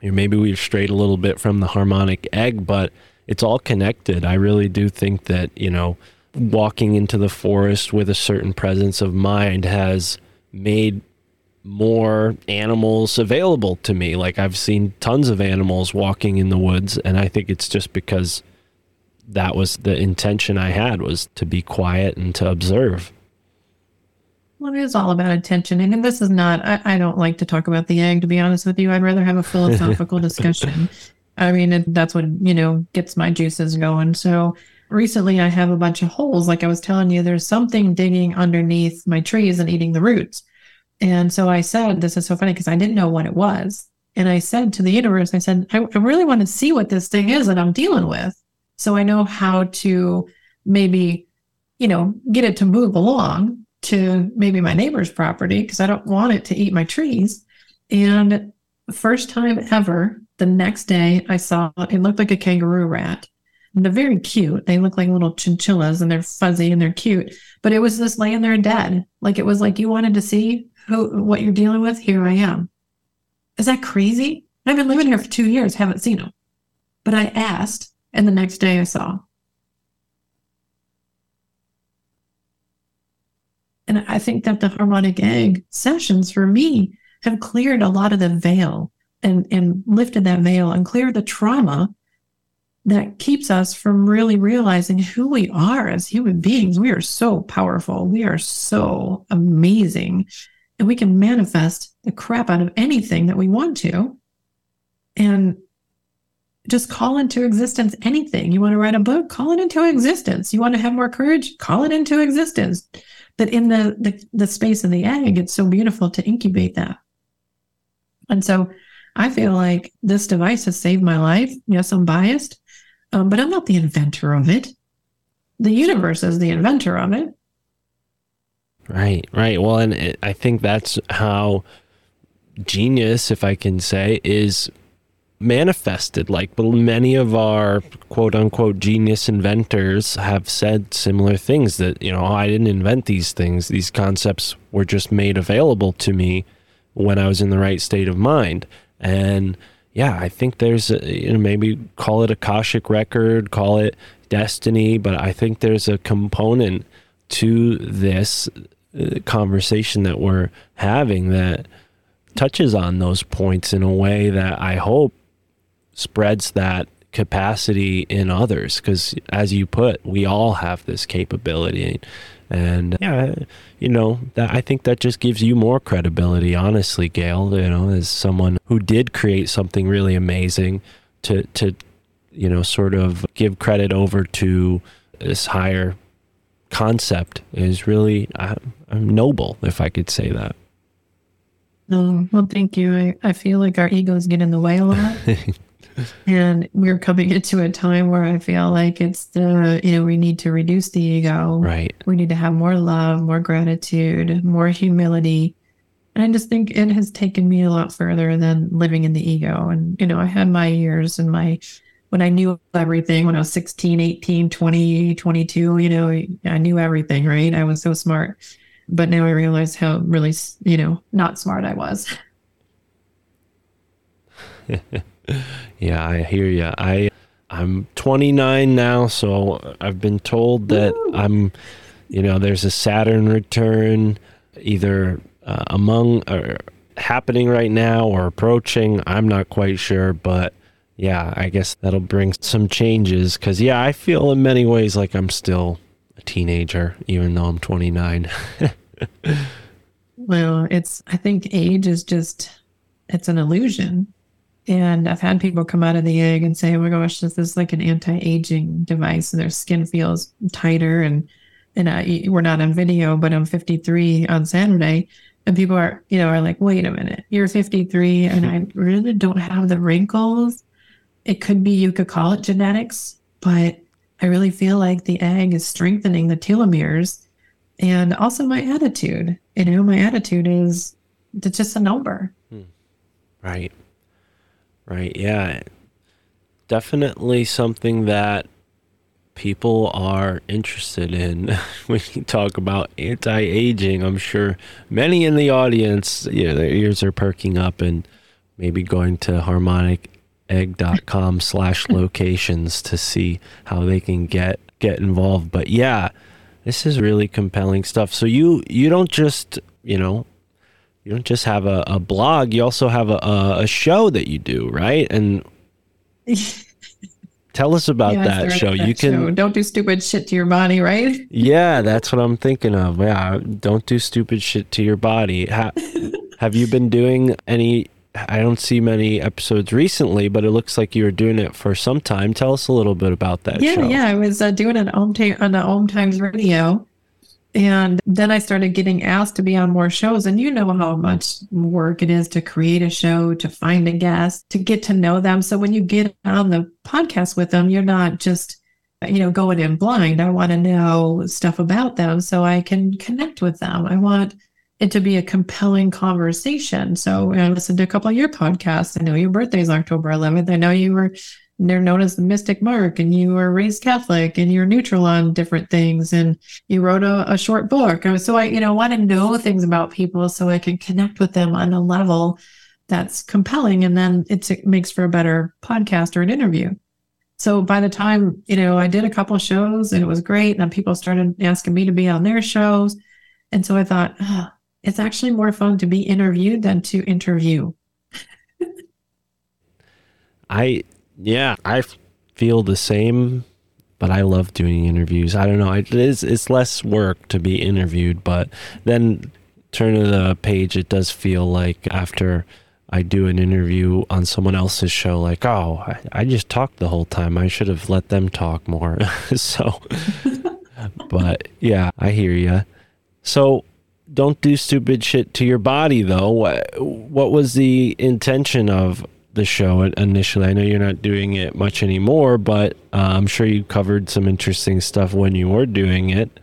you know, maybe we've strayed a little bit from the harmonic egg, but it's all connected. I really do think that, you know, walking into the forest with a certain presence of mind has made more animals available to me. Like I've seen tons of animals walking in the woods, and I think it's just because that was the intention I had was to be quiet and to observe. Well, it is all about attention. And this is not, I, I don't like to talk about the egg, to be honest with you. I'd rather have a philosophical discussion. I mean, it, that's what, you know, gets my juices going. So recently I have a bunch of holes. Like I was telling you, there's something digging underneath my trees and eating the roots. And so I said, this is so funny because I didn't know what it was. And I said to the universe, I said, I, I really want to see what this thing is that I'm dealing with. So I know how to maybe you know, get it to move along to maybe my neighbor's property because I don't want it to eat my trees. And first time ever, the next day I saw it looked like a kangaroo rat. And they're very cute. They look like little chinchillas and they're fuzzy and they're cute. But it was just laying there dead. Like it was like you wanted to see who what you're dealing with. Here I am. Is that crazy? I've been living here for two years, haven't seen them. But I asked, and the next day I saw. And I think that the harmonic egg sessions for me have cleared a lot of the veil and, and lifted that veil and cleared the trauma that keeps us from really realizing who we are as human beings. We are so powerful. We are so amazing. And we can manifest the crap out of anything that we want to. And just call into existence anything. You want to write a book? Call it into existence. You want to have more courage? Call it into existence. But in the, the, the space of the egg, it's so beautiful to incubate that. And so I feel like this device has saved my life. Yes, I'm biased, um, but I'm not the inventor of it. The universe is the inventor of it. Right, right. Well, and it, I think that's how genius, if I can say, is manifested. Like many of our quote unquote genius inventors have said similar things that, you know, I didn't invent these things. These concepts were just made available to me when I was in the right state of mind. And yeah, I think there's, a, you know, maybe call it a Akashic record, call it destiny, but I think there's a component to this uh, conversation that we're having that touches on those points in a way that I hope spreads that capacity in others because as you put we all have this capability and yeah you know that i think that just gives you more credibility honestly gail you know as someone who did create something really amazing to to you know sort of give credit over to this higher concept is really uh, noble if i could say that Oh, well, thank you. I, I feel like our egos get in the way a lot. and we're coming into a time where I feel like it's the, you know, we need to reduce the ego. right We need to have more love, more gratitude, more humility. And I just think it has taken me a lot further than living in the ego. And, you know, I had my years and my, when I knew everything when I was 16, 18, 20, 22, you know, I knew everything, right? I was so smart. But now I realize how really, you know, not smart I was. Yeah, I hear you. I I'm 29 now, so I've been told that I'm, you know, there's a Saturn return either uh, among or happening right now or approaching. I'm not quite sure, but yeah, I guess that'll bring some changes. Cause yeah, I feel in many ways like I'm still a teenager, even though I'm 29. Well, it's, I think age is just, it's an illusion. And I've had people come out of the egg and say, oh my gosh, this is like an anti aging device and their skin feels tighter. And, and I, we're not on video, but I'm 53 on Saturday. And people are, you know, are like, wait a minute, you're 53 and I really don't have the wrinkles. It could be, you could call it genetics, but I really feel like the egg is strengthening the telomeres and also my attitude. You know, my attitude is it's just a number. Hmm. Right. Right. Yeah. Definitely something that people are interested in when you talk about anti-aging. I'm sure many in the audience, yeah, their ears are perking up and maybe going to harmonicegg.com slash locations to see how they can get get involved. But yeah, this is really compelling stuff. So you you don't just, you know, you don't just have a, a blog you also have a, a, show that you do right and tell us about Yes, that show you can show. Don't do stupid shit to your body, right? yeah that's what i'm thinking of yeah don't do stupid shit to your body ha- have you been doing any i don't see many episodes recently but it looks like you were doing it for some time tell us a little bit about that yeah, show yeah. I was uh, doing it on, ta- on the Home Times Radio. And then I started getting asked to be on more shows. And you know how much work it is to create a show, to find a guest, to get to know them. So when you get on the podcast with them, you're not just you know, going in blind. I want to know stuff about them so I can connect with them. I want it to be a compelling conversation. So I listened to a couple of your podcasts. I know your birthday is October 11th. I know you were they're known as the Mystic Mark, and you were raised Catholic, and you're neutral on different things, and you wrote a, a short book. So I, you know, want to know things about people so I can connect with them on a level that's compelling, and then it makes for a better podcast or an interview. So by the time you know, I did a couple shows, and it was great, and then people started asking me to be on their shows, and so I thought, oh, it's actually more fun to be interviewed than to interview. I yeah, I feel the same, but I love doing interviews. I don't know, it is it's less work to be interviewed, but then turn to the page, it does feel like after I do an interview on someone else's show, like, oh, I, I just talked the whole time. I should have let them talk more. so, but yeah, I hear you. So, don't do stupid shit to your body, though. What, what was the intention of the show initially. I know you're not doing it much anymore, but uh, I'm sure you covered some interesting stuff when you were doing it.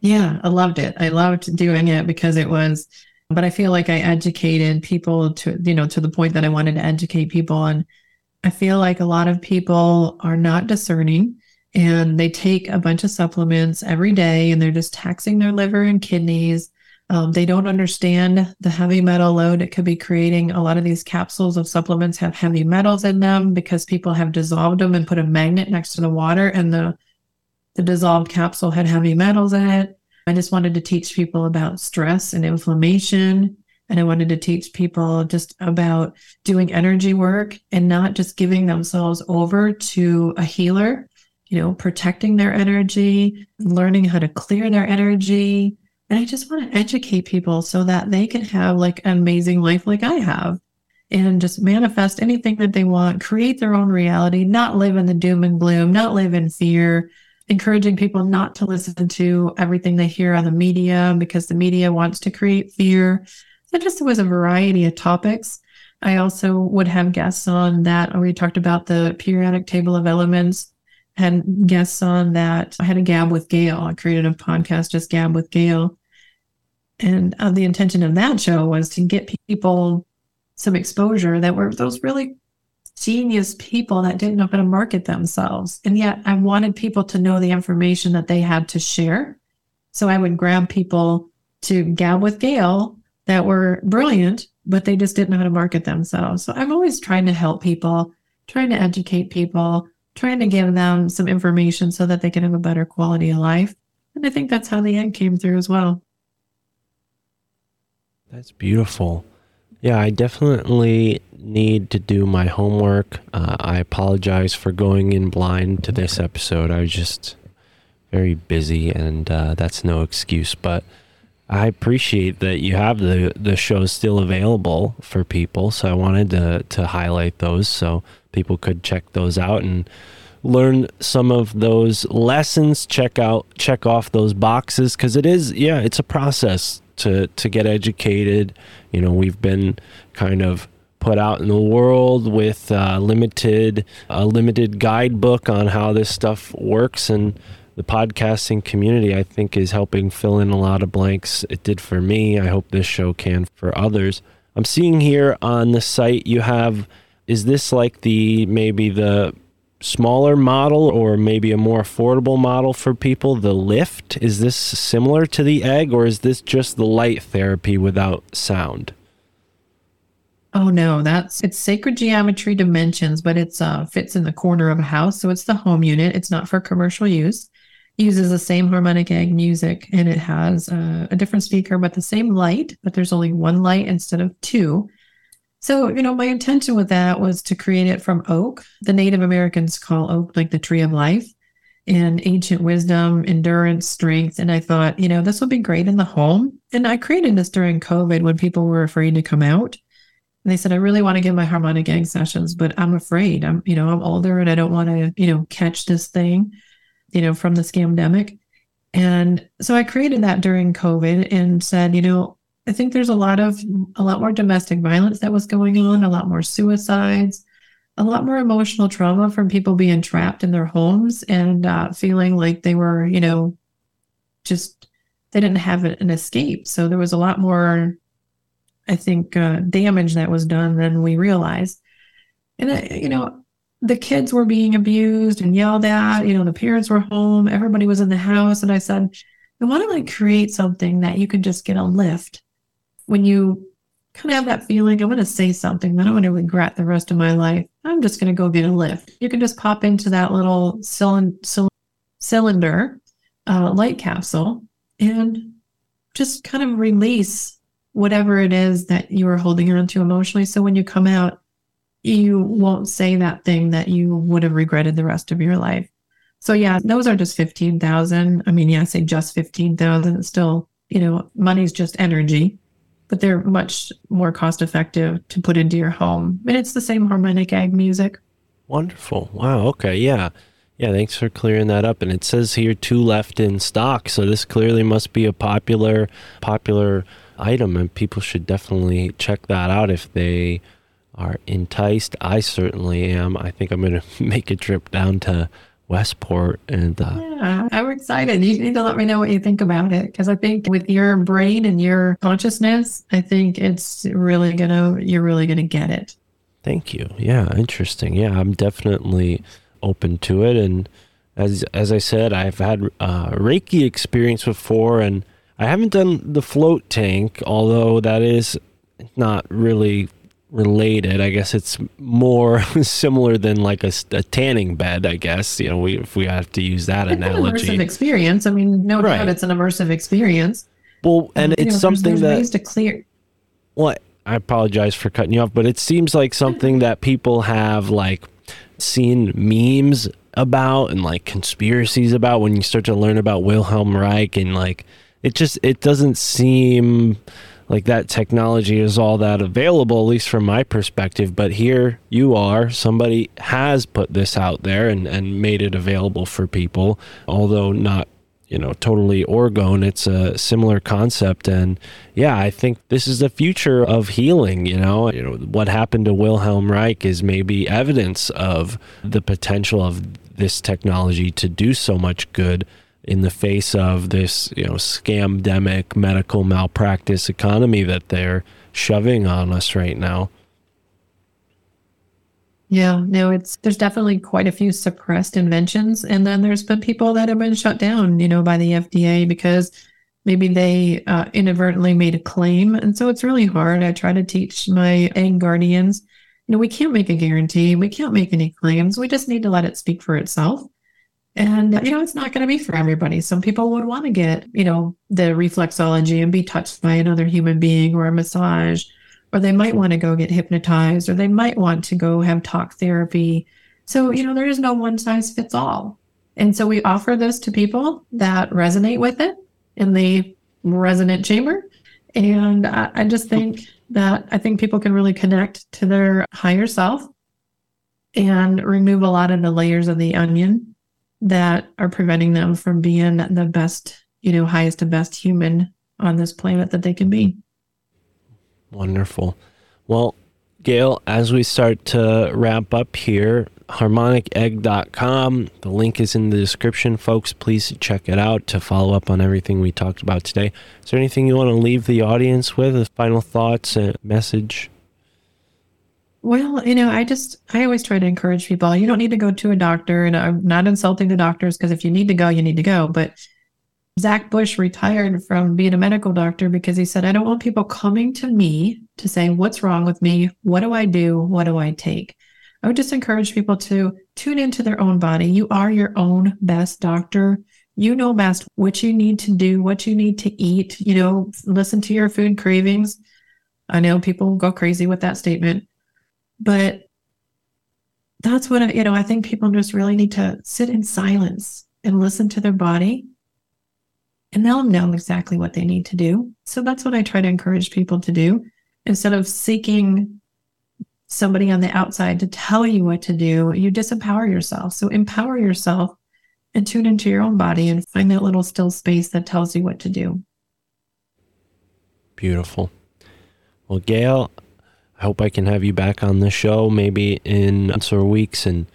Yeah, I loved it. I loved doing it because it was, but I feel like I educated people to, you know, to the point that I wanted to educate people. And I feel like a lot of people are not discerning and they take a bunch of supplements every day and they're just taxing their liver and kidneys um, they don't understand the heavy metal load it could be creating. A lot of these capsules of supplements have heavy metals in them because people have dissolved them and put a magnet next to the water, and the the dissolved capsule had heavy metals in it. I just wanted to teach people about stress and inflammation. And I wanted to teach people just about doing energy work and not just giving themselves over to a healer, you know, protecting their energy, learning how to clear their energy, and I just want to educate people so that they can have like an amazing life like I have and just manifest anything that they want, create their own reality, not live in the doom and gloom, not live in fear, encouraging people not to listen to everything they hear on the media because the media wants to create fear. So just was a variety of topics. I also would have guests on that. We talked about the periodic table of elements, had guests on that. I had a gab with Gail. I created a podcast, just gab with Gail. And uh, the intention of that show was to get people some exposure that were those really genius people that didn't know how to market themselves. And yet I wanted people to know the information that they had to share. So I would grab people to gab with Gail that were brilliant, but they just didn't know how to market themselves. So I'm always trying to help people, trying to educate people, trying to give them some information so that they can have a better quality of life. And I think that's how the end came through as well. That's beautiful. Yeah, I definitely need to do my homework. Uh, I apologize for going in blind to this episode. I was just very busy, and uh, that's no excuse. But I appreciate that you have the the show still available for people. So I wanted to to highlight those so people could check those out and learn some of those lessons. Check out check off those boxes because it is yeah, it's a process to to get educated. You know, we've been kind of put out in the world with uh, limited a limited guidebook on how this stuff works and the podcasting community I think is helping fill in a lot of blanks. It did for me. I hope this show can for others. I'm seeing here on the site you have is this like the maybe the smaller model or maybe a more affordable model for people, the lift? Is this similar to the egg or is this just the light therapy without sound? Oh no, that's it's sacred geometry dimensions, but it's uh fits in the corner of a house, so it's the home unit. It's not for commercial use. It uses the same harmonic egg music, and it has uh, a different speaker, but the same light. But there's only one light instead of two. So, you know, my intention with that was to create it from oak. The Native Americans call oak like the tree of life and ancient wisdom, endurance, strength. And I thought, you know, this would be great in the home. And I created this during COVID when people were afraid to come out. And they said, I really want to give my harmonic egg sessions, but I'm afraid. I'm, you know, I'm older and I don't want to, you know, catch this thing, you know, from the scamdemic. And so I created that during COVID and said, you know, I think there's a lot of a lot more domestic violence that was going on, a lot more suicides, a lot more emotional trauma from people being trapped in their homes and uh, feeling like they were, you know, just they didn't have an escape. So there was a lot more, I think, uh, damage that was done than we realized. And, uh, you know, the kids were being abused and yelled at. You know, the parents were home, everybody was in the house. And I said, I want to like create something that you can just get a lift when you kind of have that feeling, I want to say something that I want to regret the rest of my life. I'm just going to go get a lift. You can just pop into that little cylind- cylinder uh, light capsule and just kind of release whatever it is that you are holding on to emotionally. So when you come out, you won't say that thing that you would have regretted the rest of your life. So yeah, those are just 15,000. I mean, yeah, I say just 15,000. It's still, you know, money's just energy but they're much more cost effective to put into your home. And it's the same harmonic egg music. Wonderful. Wow. Okay. Yeah. Yeah. Thanks for clearing that up. And it says here two left in stock. So this clearly must be a popular, popular item, and people should definitely check that out if they are enticed. I certainly am. I think I'm going to make a trip down to Westport. And uh, yeah, I'm excited. You need to let me know what you think about it because I think with your brain and your consciousness, I think it's really gonna you're really gonna get it. Thank you. Yeah, interesting. Yeah, I'm definitely open to it. And as as I said, I've had uh, Reiki experience before, and I haven't done the float tank, although that is not really related. I guess it's more similar than like a, a, tanning bed. I guess you know we if we have to use that it's analogy. An immersive experience. I mean, no right. doubt it's an immersive experience. Well, and it's know, something there's, there's that ways to clear. What I apologize for cutting you off, but it seems like something that people have like seen memes about and like conspiracies about when you start to learn about Wilhelm Reich and like it just it doesn't seem like that technology is all that available, at least from my perspective. But here you are, somebody has put this out there and, and made it available for people, although not you know totally orgone it's a similar concept and yeah i think this is the future of healing you know? You know what happened to wilhelm reich is maybe evidence of the potential of this technology to do so much good in the face of this, you know, scamdemic medical malpractice economy that they're shoving on us right now. Yeah, no, it's there's definitely quite a few suppressed inventions, and then there's been people that have been shut down, you know, by the FDA because maybe they uh, inadvertently made a claim, and so it's really hard. I try to teach my egg guardians, you know, we can't make a guarantee, we can't make any claims, we just need to let it speak for itself. And, you know, it's not going to be for everybody. Some people would want to get, you know, the reflexology and be touched by another human being or a massage, or they might want to go get hypnotized, or they might want to go have talk therapy. So, you know, there is no one size fits all. And so we offer this to people that resonate with it in the resonant chamber. And I, I just think that I think people can really connect to their higher self and remove a lot of the layers of the onion that are preventing them from being the best, you know, highest and best human on this planet that they can be. Wonderful. Well, Gail, as we start to wrap up here, harmonicegg.com. The link is in the description, folks. Please check it out to follow up on everything we talked about today. Is there anything you want to leave the audience with? Final thoughts, a message? Well, you know, I just, I always try to encourage people. You don't need to go to a doctor, and I'm not insulting the doctors because if you need to go, you need to go. But Zach Bush retired from being a medical doctor because he said, I don't want people coming to me to say, What's wrong with me? What do I do? What do I take? I would just encourage people to tune into their own body. You are your own best doctor. You know best what you need to do, what you need to eat, you know, listen to your food cravings. I know people go crazy with that statement but that's what I, you know, I think people just really need to sit in silence and listen to their body and they'll know exactly what they need to do. So that's what I try to encourage people to do instead of seeking somebody on the outside to tell you what to do. You disempower yourself. So empower yourself and tune into your own body and find that little still space that tells you what to do. Beautiful. Well, Gail, hope I can have you back on the show maybe in months or weeks and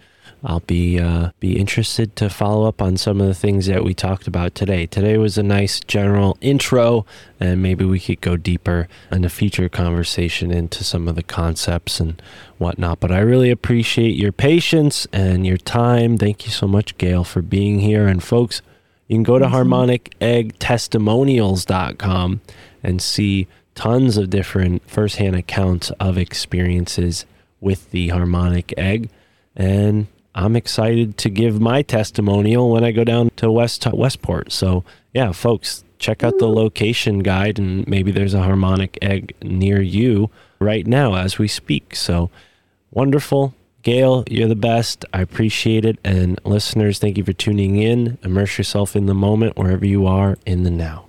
I'll be uh, be interested to follow up on some of the things that we talked about today. Today was a nice general intro, and maybe we could go deeper in a future conversation into some of the concepts and whatnot. But I really appreciate your patience and your time. Thank you so much, Gail, for being here. And folks, you can go to harmoniceggtestimonials.com and see tons of different firsthand accounts of experiences with the harmonic egg. And I'm excited to give my testimonial when I go down to West Westport. So, yeah, folks, check out the location guide and maybe there's a harmonic egg near you right now as we speak. So, wonderful. Gail, you're the best. I appreciate it. And listeners, thank you for tuning in. Immerse yourself in the moment wherever you are in the now.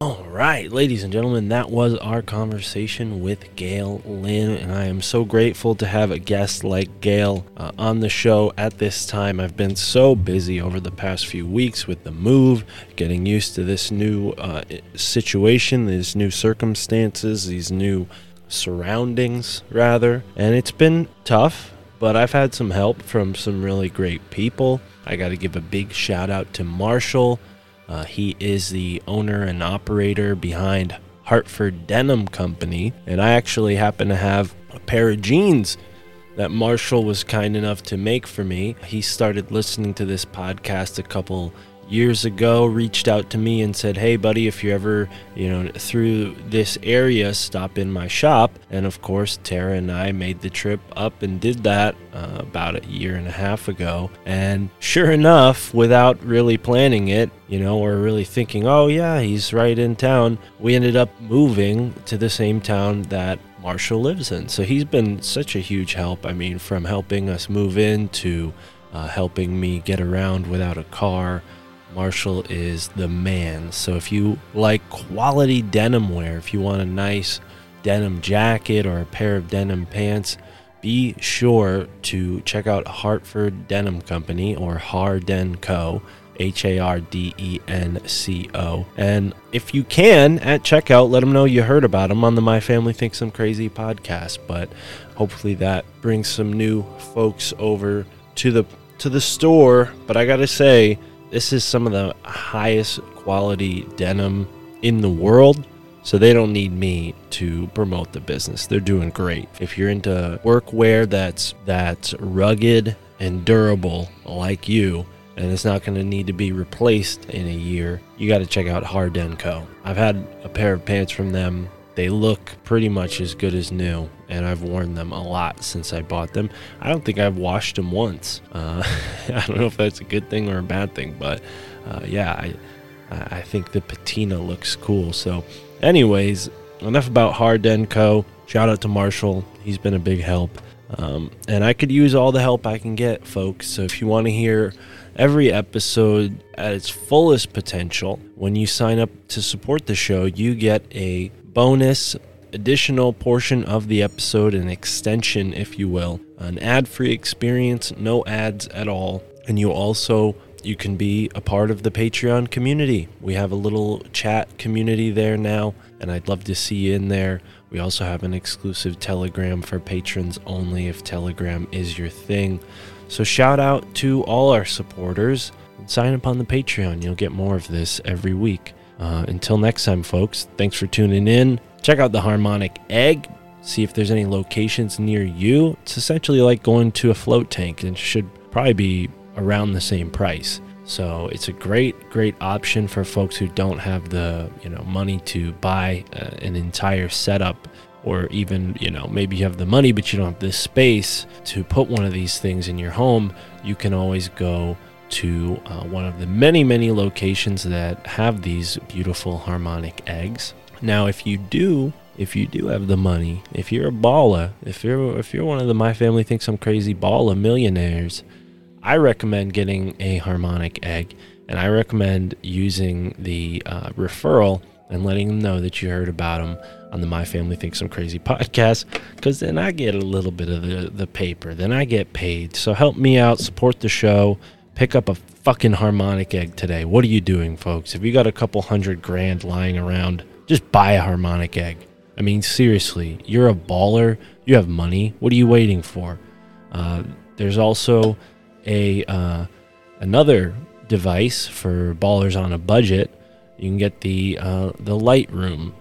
All right, ladies and gentlemen, that was our conversation with Gail Lynn, and I am so grateful to have a guest like Gail uh, on the show at this time. I've been so busy over the past few weeks with the move, getting used to this new uh, situation, these new circumstances, these new surroundings, rather, and it's been tough. But I've had some help from some really great people. I got to give a big shout out to Marshall uh, he is the owner and operator behind Hartford Denim Company, and I actually happen to have a pair of jeans that Marshall was kind enough to make for me. He started listening to this podcast a couple years ago reached out to me and said, "Hey, buddy, if you're ever, you know, through this area, stop in my shop." And of course, Tara and I made the trip up and did that uh, about a year and a half ago. And sure enough, without really planning it, you know, or really thinking, "Oh yeah, he's right in town," we ended up moving to the same town that Marshall lives in. So he's been such a huge help. I mean, from helping us move in to uh, helping me get around without a car. Marshall is the man. So if you like quality denim wear, if you want a nice denim jacket or a pair of denim pants, be sure to check out Hartford Denim Company or Harden Co. H A R D E N C O. And if you can, at checkout, let them know you heard about them on the My Family Thinks I'm Crazy podcast. But hopefully that brings some new folks over to the to the store. But I gotta say, this is some of the highest quality denim in the world. So they don't need me to promote the business. They're doing great. If you're into workwear that's that's rugged and durable like you, and it's not going to need to be replaced in a year, you got to check out Harden Co. I've had a pair of pants from them. They look pretty much as good as new, and I've worn them a lot since I bought them. I don't think I've washed them once. Uh, I don't know if that's a good thing or a bad thing, but uh, yeah, I, I think the patina looks cool. So, anyways, enough about Harden Co. Shout out to Marshall. He's been a big help. Um, and I could use all the help I can get, folks. So if you want to hear every episode at its fullest potential, when you sign up to support the show, you get a bonus additional portion of the episode, an extension, if you will, an ad-free experience, no ads at all, and you also you can be a part of the Patreon community. We have a little chat community there now, and I'd love to see you in there. We also have an exclusive Telegram for patrons only if Telegram is your thing. So shout out to all our supporters sign up on the Patreon. You'll get more of this every week. Uh, until next time, folks, thanks for tuning in. Check out the Harmonic Egg. See if there's any locations near you. It's essentially like going to a float tank and should probably be around the same price. So it's a great, great option for folks who don't have the you know money to buy uh, an entire setup, or even you know maybe you have the money but you don't have the space to put one of these things in your home. You can always go to uh, one of the many, many locations that have these beautiful harmonic eggs. Now, if you do, if you do have the money, if you're a baller, if you're if you're one of the my family thinks I'm crazy baller millionaires, I recommend getting a harmonic egg, and I recommend using the uh, referral and letting them know that you heard about them on the My Family Thinks I'm Crazy podcast, because then I get a little bit of the, the paper, then I get paid. So help me out, support the show, pick up a fucking harmonic egg today. What are you doing, folks? If you got a couple hundred grand lying around, just buy a harmonic egg. I mean, seriously, you're a baller. You have money. What are you waiting for? Uh, there's also a uh, another device for ballers on a budget. You can get the uh, the Lightroom,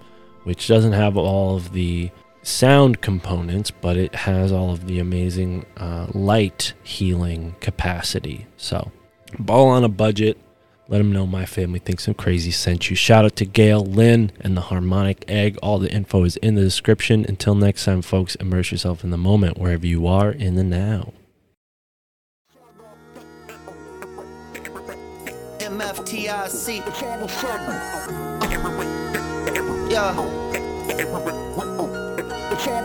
which doesn't have all of the sound components, but it has all of the amazing uh, light healing capacity. So, ball on a budget. Let them know my family thinks I'm crazy sent you. Shout out to Gail, Lynn, and the Harmonic Egg. All the info is in the description. Until next time, folks, immerse yourself in the moment wherever you are in the now. MFTIC. Yeah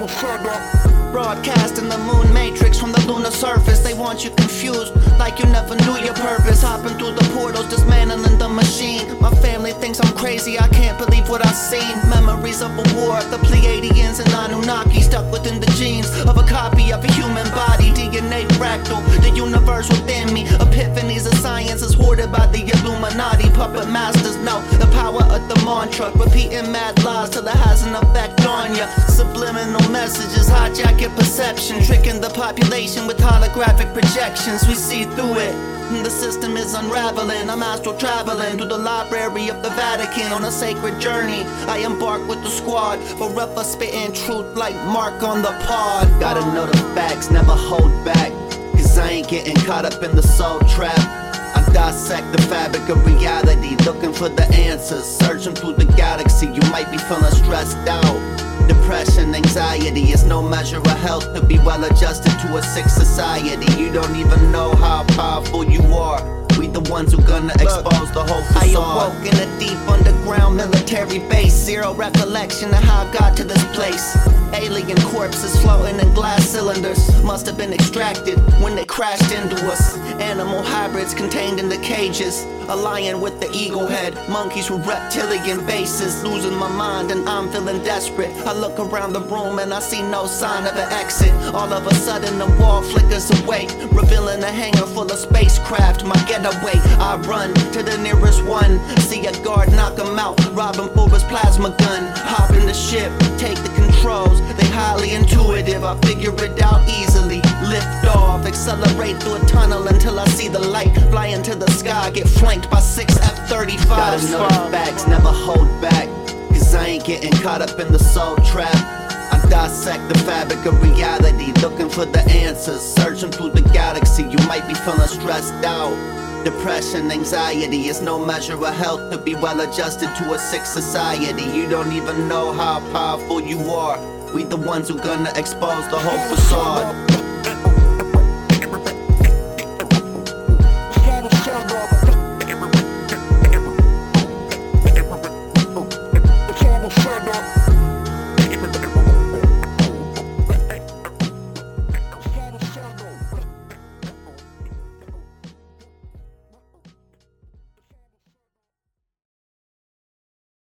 shut up. Broadcasting the moon matrix from the lunar surface. They want you confused, like you never knew your purpose. Hopping through the portals, dismantling the machine. My family thinks I'm crazy, I can't believe what I've seen. Memories of a war, the Pleiadians and Anunnaki stuck within the genes of a copy of a human body. DNA fractal, the universe within me. Epiphanies of science is hoarded by the Illuminati. Puppet masters know the power of the mantra. Repeating mad lies till it has an effect on ya. Subliminal messages hijack your perception. Tricking the population with holographic projections. We see through it. The system is unraveling. I'm astral traveling through the library of the Vatican on a sacred journey. I embark with the squad, forever spitting truth like Mark on the pod. Gotta know the facts, never hold back. Cause I ain't getting caught up in the soul trap. Dissect the fabric of reality, looking for the answers. Searching through the galaxy, you might be feeling stressed out. Depression, anxiety is no measure of health to be well adjusted to a sick society. You don't even know how powerful you are. We the ones who gonna expose the whole facade. I awoke in a deep underground military base. Zero recollection of how I got to this place. Alien corpses floating in glass cylinders. Must have been extracted when they crashed into us. Animal hybrids contained in the cages. A lion with the eagle head. Monkeys with reptilian faces. Losing my mind and I'm feeling desperate. I look around the room and I see no sign of an exit. All of a sudden the wall flickers away. Revealing a hangar full of spacecraft. My getaway. I run to the nearest one. See a guard knock him out. Rob him for his plasma gun. Hop in the ship. Take the controls. They highly intuitive. I figure it out easily. Lift off. Accelerate through a tunnel until I see the light. Fly into the sky. Get flanked by six F-35s. Gotta know the facts. Never hold back. Cause I ain't getting caught up in the soul trap. I dissect the fabric of reality, looking for the answers. Searching through the galaxy, you might be feeling stressed out. Depression, anxiety is no measure of health to be well adjusted to a sick society. You don't even know how powerful you are. We the ones who gonna expose the whole facade.